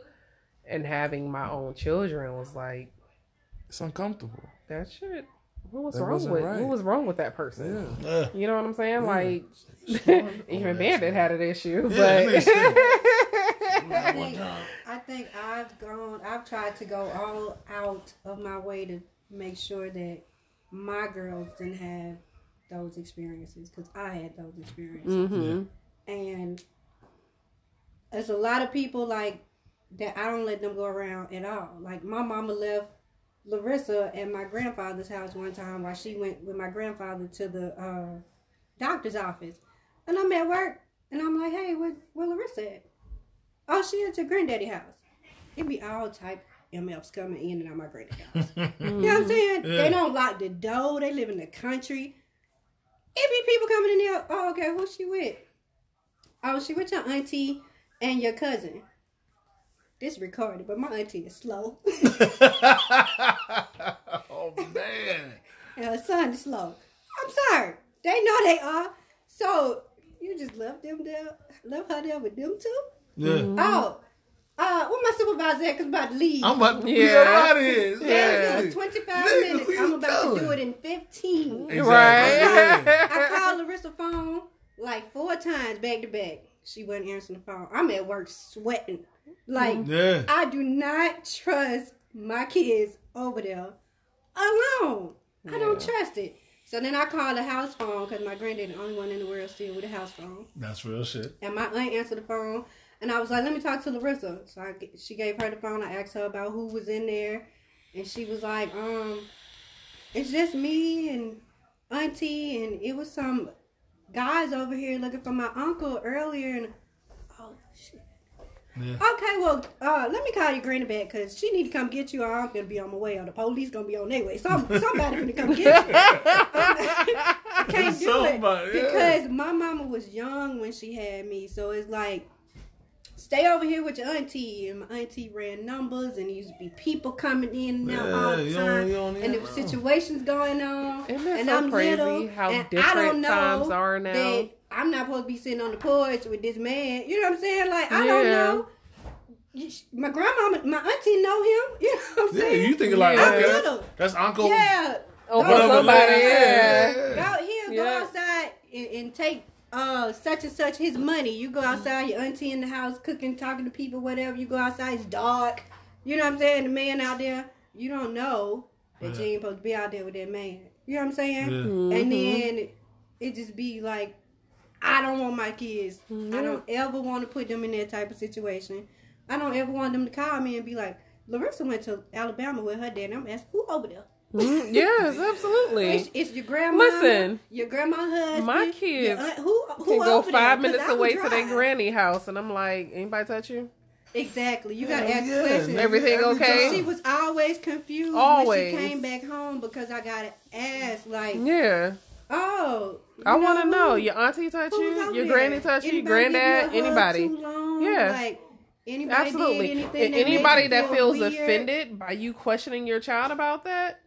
[SPEAKER 2] and having my own children was like
[SPEAKER 3] it's uncomfortable.
[SPEAKER 2] that shit. What was
[SPEAKER 3] That
[SPEAKER 2] wrong with
[SPEAKER 3] right.
[SPEAKER 2] what was wrong with that person?
[SPEAKER 3] Yeah.
[SPEAKER 2] You know what I'm saying? Like <laughs> even Bandit had an issue,
[SPEAKER 1] Yeah,
[SPEAKER 2] but
[SPEAKER 1] it makes sense.
[SPEAKER 4] I think, I think I've gone. I've tried to go all out of my way to make sure that my girls didn't have those experiences because I had those experiences,
[SPEAKER 2] hmm
[SPEAKER 4] and there's a lot of people like that. I don't let them go around at all. Like my mama left Larissa at my grandfather's house one time while she went with my grandfather to the uh, doctor's office, and I'm at work, and I'm like, "Hey, where, where Larissa at?" Oh, she at your granddaddy house. It'd be all type MFs coming in and out my granddaddy house. <laughs> you know what I'm saying?
[SPEAKER 1] Yeah.
[SPEAKER 4] They don't lock the door. They live in the country. It be people coming in there. Oh, okay, who's she with? Oh, she with your auntie and your cousin. This recorded, but my auntie is slow. <laughs>
[SPEAKER 1] oh man.
[SPEAKER 4] and her son is slow. I'm sorry. They know they are. So you just left them there, left her there with them two?
[SPEAKER 1] Yeah.
[SPEAKER 4] Oh, uh, where my supervisor at? Cause I'm about to leave.
[SPEAKER 1] I'm about to
[SPEAKER 2] Yeah.
[SPEAKER 1] get out of here.
[SPEAKER 4] Yeah, it
[SPEAKER 1] Yeah.
[SPEAKER 4] was 25
[SPEAKER 1] Nigga,
[SPEAKER 4] minutes. I'm
[SPEAKER 1] you
[SPEAKER 4] about to do it in 15.
[SPEAKER 1] Exactly.
[SPEAKER 2] right.
[SPEAKER 4] I called Larissa phone like four times back to back. She wasn't answering the phone. I'm at work sweating. Like
[SPEAKER 1] Yeah.
[SPEAKER 4] I do not trust my kids over there alone. I don't trust it. So then I called the house phone because my granddad the only one in the world still with a house phone.
[SPEAKER 1] That's real shit.
[SPEAKER 4] And my aunt answered the phone, and I was like, "Let me talk to Larissa." So I, she gave her the phone. I asked her about who was in there, and she was like, "Um, it's just me and auntie, and it was some guys over here looking for my uncle earlier." And oh shit.
[SPEAKER 1] Yeah.
[SPEAKER 4] Okay, well, uh, let me call your granny back because she need to come get you. Or I'm gonna be on my way, or the police gonna be on their way. Some <laughs> somebody gonna come get you. <laughs> I can't do
[SPEAKER 1] Somebody,
[SPEAKER 4] it
[SPEAKER 1] yeah.
[SPEAKER 4] because my mama was young when she had me, so it's like stay over here with your auntie. And my auntie ran numbers, and there used to be people coming in and out
[SPEAKER 1] Yeah,
[SPEAKER 4] all the
[SPEAKER 1] you don't-
[SPEAKER 4] time,
[SPEAKER 1] you don't
[SPEAKER 4] and there was situations going on.
[SPEAKER 2] Isn't that
[SPEAKER 4] and
[SPEAKER 2] so
[SPEAKER 4] I'm
[SPEAKER 2] crazy
[SPEAKER 4] little,
[SPEAKER 2] how
[SPEAKER 4] and I
[SPEAKER 2] different
[SPEAKER 4] don't know
[SPEAKER 2] times are now?
[SPEAKER 4] that I'm not supposed to be sitting on the porch with this man. You know what I'm saying? Like I don't know. My grandma, my auntie know him. <laughs> You know what I'm
[SPEAKER 1] Yeah,
[SPEAKER 4] saying?
[SPEAKER 1] you thinking like,
[SPEAKER 2] Yeah.
[SPEAKER 1] okay, that's, that's Uncle.
[SPEAKER 4] Yeah,
[SPEAKER 2] Oh,
[SPEAKER 4] Whatever,
[SPEAKER 2] for somebody,
[SPEAKER 1] yeah.
[SPEAKER 2] yeah.
[SPEAKER 4] go here, go outside and, and take uh such and such his money. You go outside, your auntie in the house cooking, talking to people, whatever. You go outside, it's dark. You know what I'm saying? The man out there, you don't know that you ain't supposed to be out there with that man. You know what I'm saying?
[SPEAKER 1] Yeah.
[SPEAKER 2] Mm-hmm.
[SPEAKER 4] And then it just be like, I don't want my kids.
[SPEAKER 2] Mm-hmm.
[SPEAKER 4] I don't ever want to put them in that type of situation. I don't ever want them to call me and be like, Larissa went to Alabama with her dad. And I'm asking, who over there?
[SPEAKER 2] Mm, yes, absolutely.
[SPEAKER 4] It's, it's your grandma.
[SPEAKER 2] Listen,
[SPEAKER 4] your grandma husband.
[SPEAKER 2] my kids
[SPEAKER 4] aunt- who who
[SPEAKER 2] Can go
[SPEAKER 4] five there?
[SPEAKER 2] five
[SPEAKER 4] 'Cause
[SPEAKER 2] minutes away to their granny house, and I'm like, anybody touch you?
[SPEAKER 4] Exactly. You gotta
[SPEAKER 1] Hell
[SPEAKER 4] ask
[SPEAKER 1] yeah.
[SPEAKER 4] questions.
[SPEAKER 2] Everything okay?
[SPEAKER 4] She was always confused
[SPEAKER 2] Always.
[SPEAKER 4] when she came back home because I gotta ask like,
[SPEAKER 2] Yeah,
[SPEAKER 4] oh,
[SPEAKER 2] I want to know. Your auntie touch you? Your
[SPEAKER 4] there?
[SPEAKER 2] granny touch you? Granddad?
[SPEAKER 4] give you a hug
[SPEAKER 2] Anybody?
[SPEAKER 4] Too long?
[SPEAKER 2] Yeah.
[SPEAKER 4] Like anybody
[SPEAKER 2] Absolutely.
[SPEAKER 4] Anything that
[SPEAKER 2] anybody that
[SPEAKER 4] feel
[SPEAKER 2] feels
[SPEAKER 4] weird?
[SPEAKER 2] offended by you questioning your child about that,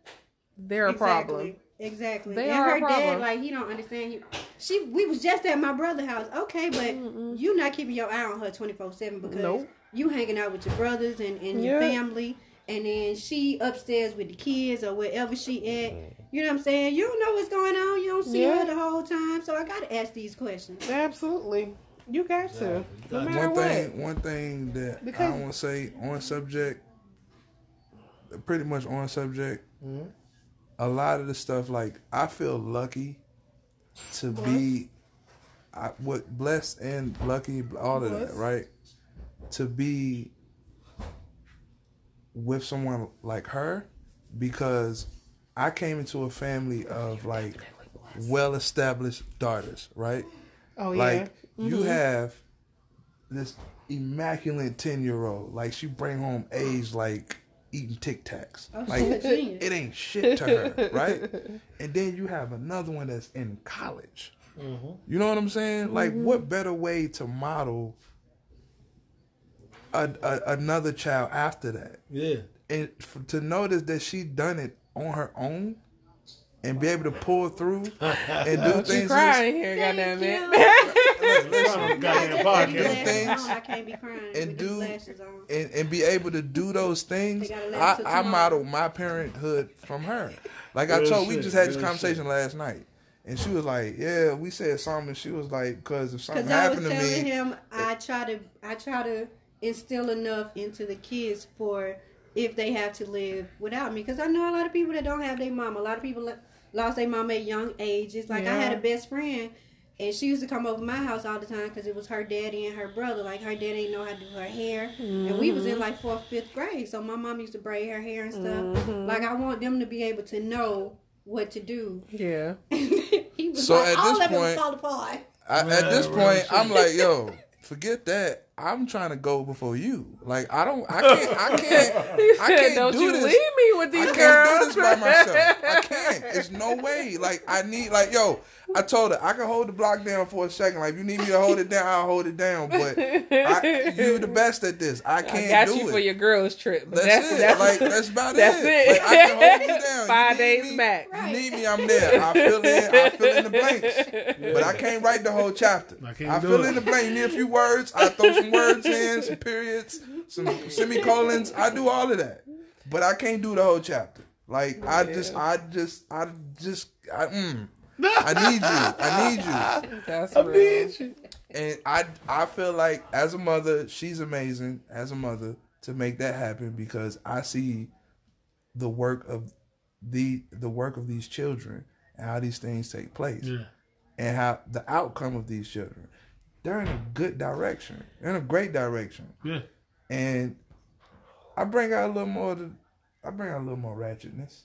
[SPEAKER 2] they're a
[SPEAKER 4] Exactly.
[SPEAKER 2] problem.
[SPEAKER 4] Exactly.
[SPEAKER 2] They
[SPEAKER 4] and
[SPEAKER 2] are a
[SPEAKER 4] her dad, like he don't understand you. She, we was just at my brother's house. Okay, but you not keeping your eye on her twenty four seven because
[SPEAKER 2] Nope.
[SPEAKER 4] you hanging out with your brothers and, and your
[SPEAKER 2] Yeah.
[SPEAKER 4] family, and then she upstairs with the kids or wherever she at. You know what I'm saying? You don't know what's going on. You don't see
[SPEAKER 2] Yeah.
[SPEAKER 4] her the whole time. So I gotta ask these questions.
[SPEAKER 2] Absolutely. You got to. No
[SPEAKER 1] One
[SPEAKER 2] matter
[SPEAKER 3] One
[SPEAKER 2] what.
[SPEAKER 3] thing, one thing that
[SPEAKER 2] Because-
[SPEAKER 3] I want to say on subject, pretty much on subject.
[SPEAKER 2] Mm-hmm.
[SPEAKER 3] A lot of the stuff, like I feel lucky to be, I, what blessed and lucky, all of that, right? To be with someone like her, because I came into a family of like well-established daughters, right?
[SPEAKER 2] Oh, yeah.
[SPEAKER 3] Like you mm-hmm. have this immaculate ten year old. Like she bring home A's like eating Tic Tacs.
[SPEAKER 4] Oh,
[SPEAKER 3] like
[SPEAKER 4] she a genius.
[SPEAKER 3] it ain't shit to her, <laughs> right? And then you have another one that's in college. Mm-hmm. You know what I'm saying? Like mm-hmm. what better way to model a, a, another child after that?
[SPEAKER 1] Yeah.
[SPEAKER 3] and f to notice that she done it on her own and be able to pull through <laughs> and do
[SPEAKER 2] She
[SPEAKER 3] things.
[SPEAKER 2] crying here, goddamn
[SPEAKER 4] you.
[SPEAKER 2] it. <laughs>
[SPEAKER 1] Goddamn
[SPEAKER 4] Glasses
[SPEAKER 1] podcast.
[SPEAKER 3] things
[SPEAKER 4] I can't be crying
[SPEAKER 3] and do-
[SPEAKER 4] these.
[SPEAKER 3] And, and be able to do those things.
[SPEAKER 4] They gotta let
[SPEAKER 3] I,
[SPEAKER 4] it
[SPEAKER 3] I
[SPEAKER 4] tomorrow.
[SPEAKER 3] model my parenthood from her. Like I
[SPEAKER 1] Real
[SPEAKER 3] told, we just had this
[SPEAKER 1] real
[SPEAKER 3] conversation last night, and she was like, "Yeah, we said something." She was like, "Cause if something
[SPEAKER 4] Because I was
[SPEAKER 3] to
[SPEAKER 4] telling
[SPEAKER 3] me,
[SPEAKER 4] him eh, I try to I try to instill enough into the kids for if they have to live without me. Because I know a lot of people that don't have their mom. A lot of people lo- lost their mom at young ages. Like I had a best friend. And she used to come over my house all the time because it was her daddy and her brother. Like her daddy didn't know how to do her hair, and we was in mm-hmm. like fourth, fifth grade. So my mom used to braid her hair and stuff. Mm-hmm. Like I want them to be able to know what to do.
[SPEAKER 2] Yeah. <laughs>
[SPEAKER 4] he was
[SPEAKER 3] So
[SPEAKER 4] like,
[SPEAKER 3] at
[SPEAKER 4] all
[SPEAKER 3] this
[SPEAKER 4] of
[SPEAKER 3] point-
[SPEAKER 4] fall apart.
[SPEAKER 3] I, at this point. I'm like, yo, forget that. I'm trying to go before you. Like I don't, I can't, I <laughs> can't,
[SPEAKER 2] He
[SPEAKER 3] I
[SPEAKER 2] said,
[SPEAKER 3] can't
[SPEAKER 2] "Don't
[SPEAKER 3] do
[SPEAKER 2] you
[SPEAKER 3] this.
[SPEAKER 2] leave me with
[SPEAKER 3] I
[SPEAKER 2] these
[SPEAKER 3] can't
[SPEAKER 2] girls."
[SPEAKER 3] do this by myself. I <laughs> can't. It's no way. Like I need like yo. I told her I can hold the block down for a second. Like if you need me to hold it down, I'll hold it down. But I, you the best at this. I
[SPEAKER 2] I
[SPEAKER 3] can't
[SPEAKER 2] got
[SPEAKER 3] do
[SPEAKER 2] you
[SPEAKER 3] it.
[SPEAKER 2] for your girls trip. But
[SPEAKER 3] that's,
[SPEAKER 2] that's
[SPEAKER 3] it.
[SPEAKER 2] that's,
[SPEAKER 3] like that's about
[SPEAKER 2] that's
[SPEAKER 3] it.
[SPEAKER 2] it.
[SPEAKER 3] Like, I can hold you <laughs> down.
[SPEAKER 2] Five
[SPEAKER 3] need
[SPEAKER 2] days
[SPEAKER 3] me,
[SPEAKER 2] back.
[SPEAKER 3] You need me, I'm there. I fill in. I fill in the blanks. But I can't write the whole chapter.
[SPEAKER 1] I
[SPEAKER 3] I,
[SPEAKER 1] can't do
[SPEAKER 3] fill
[SPEAKER 1] it.
[SPEAKER 3] in the blank. You need a few words. I throw some words in, some periods, some semicolons. I do all of that. But I can't do the whole chapter. Like I just, I just, I just, I, mm, I need you. I need you. <laughs>
[SPEAKER 2] That's
[SPEAKER 1] I
[SPEAKER 2] real.
[SPEAKER 1] need you.
[SPEAKER 3] and I I feel like as a mother, she's amazing as a mother to make that happen because I see the work of the the work of these children and how these things take place
[SPEAKER 1] Yeah.
[SPEAKER 3] and how the outcome of these children. They're in a good direction. They're in a great direction.
[SPEAKER 1] Yeah.
[SPEAKER 3] And I bring out a little more of the, I bring out a little more ratchetness.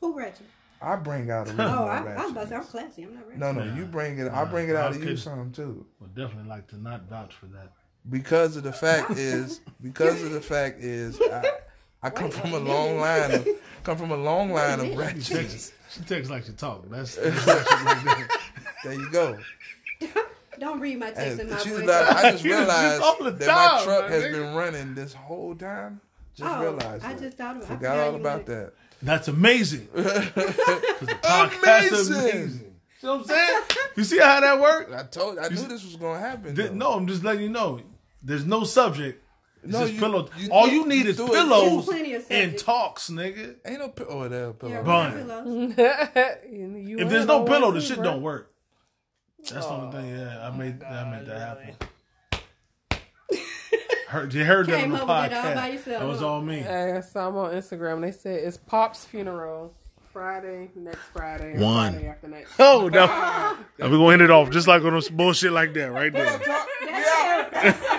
[SPEAKER 4] Who ratchet?
[SPEAKER 3] I bring out a <laughs> little
[SPEAKER 4] Oh,
[SPEAKER 3] more
[SPEAKER 4] I,
[SPEAKER 3] ratchetness.
[SPEAKER 4] I was about to say I'm classy. I'm not ratchet.
[SPEAKER 3] No, no,
[SPEAKER 1] Yeah.
[SPEAKER 3] you bring it. I bring it out of you
[SPEAKER 1] Okay.
[SPEAKER 3] some too.
[SPEAKER 1] Would definitely like to not vouch for that.
[SPEAKER 3] Because of the fact <laughs> is, because of the fact is, I, I come
[SPEAKER 4] Wait
[SPEAKER 3] from
[SPEAKER 4] a
[SPEAKER 3] a long line of, come from a long line of
[SPEAKER 4] minute.
[SPEAKER 1] She
[SPEAKER 3] ratchets.
[SPEAKER 1] texts, she texts like she talk. That's, <laughs> that's like.
[SPEAKER 3] There you go.
[SPEAKER 4] Don't read my text in my
[SPEAKER 3] she's
[SPEAKER 4] voice.
[SPEAKER 3] like, I just
[SPEAKER 1] You do this
[SPEAKER 3] realized
[SPEAKER 1] all the
[SPEAKER 3] that
[SPEAKER 1] time,
[SPEAKER 3] my truck
[SPEAKER 1] my
[SPEAKER 3] has
[SPEAKER 1] nigga.
[SPEAKER 3] been running this whole time. Just
[SPEAKER 4] Oh,
[SPEAKER 3] realized.
[SPEAKER 4] I
[SPEAKER 3] it.
[SPEAKER 4] just thought about. it. I
[SPEAKER 3] Forgot
[SPEAKER 4] forgot
[SPEAKER 3] all about that.
[SPEAKER 1] That's amazing. <laughs> 'Cause the
[SPEAKER 3] Amazing.
[SPEAKER 1] amazing. See what I'm saying? <laughs> You see how that works?
[SPEAKER 3] I told. I knew this was gonna happen.
[SPEAKER 1] Th-
[SPEAKER 3] though.
[SPEAKER 1] No, I'm just letting you know. There's no subject. It's
[SPEAKER 3] No,
[SPEAKER 1] just
[SPEAKER 3] you-
[SPEAKER 1] pillow.
[SPEAKER 3] you
[SPEAKER 1] All
[SPEAKER 3] do-
[SPEAKER 1] you need
[SPEAKER 3] you
[SPEAKER 1] is
[SPEAKER 3] do it.
[SPEAKER 1] pillows
[SPEAKER 4] plenty of
[SPEAKER 1] and talks, nigga.
[SPEAKER 3] Ain't no pi- oh there pillow.
[SPEAKER 4] Yeah,
[SPEAKER 1] Bun.
[SPEAKER 4] got pillows.
[SPEAKER 2] You
[SPEAKER 1] If there's no pillow, the shit
[SPEAKER 2] bro.
[SPEAKER 1] don't work. That's the only thing. Yeah, I made I made that happen. Heard, you heard that on
[SPEAKER 4] Came
[SPEAKER 1] the
[SPEAKER 4] up with it all
[SPEAKER 1] podcast.
[SPEAKER 4] by yourself,
[SPEAKER 1] That was
[SPEAKER 4] huh?
[SPEAKER 1] all me.
[SPEAKER 2] Hey, I saw 'em on Instagram. They said it's Pop's funeral Friday, next Friday, or
[SPEAKER 1] One.
[SPEAKER 2] Friday after next. <laughs>
[SPEAKER 1] Oh, no. <laughs> we're gonna end it off just like on some bullshit like that right there.
[SPEAKER 3] Yeah. <laughs>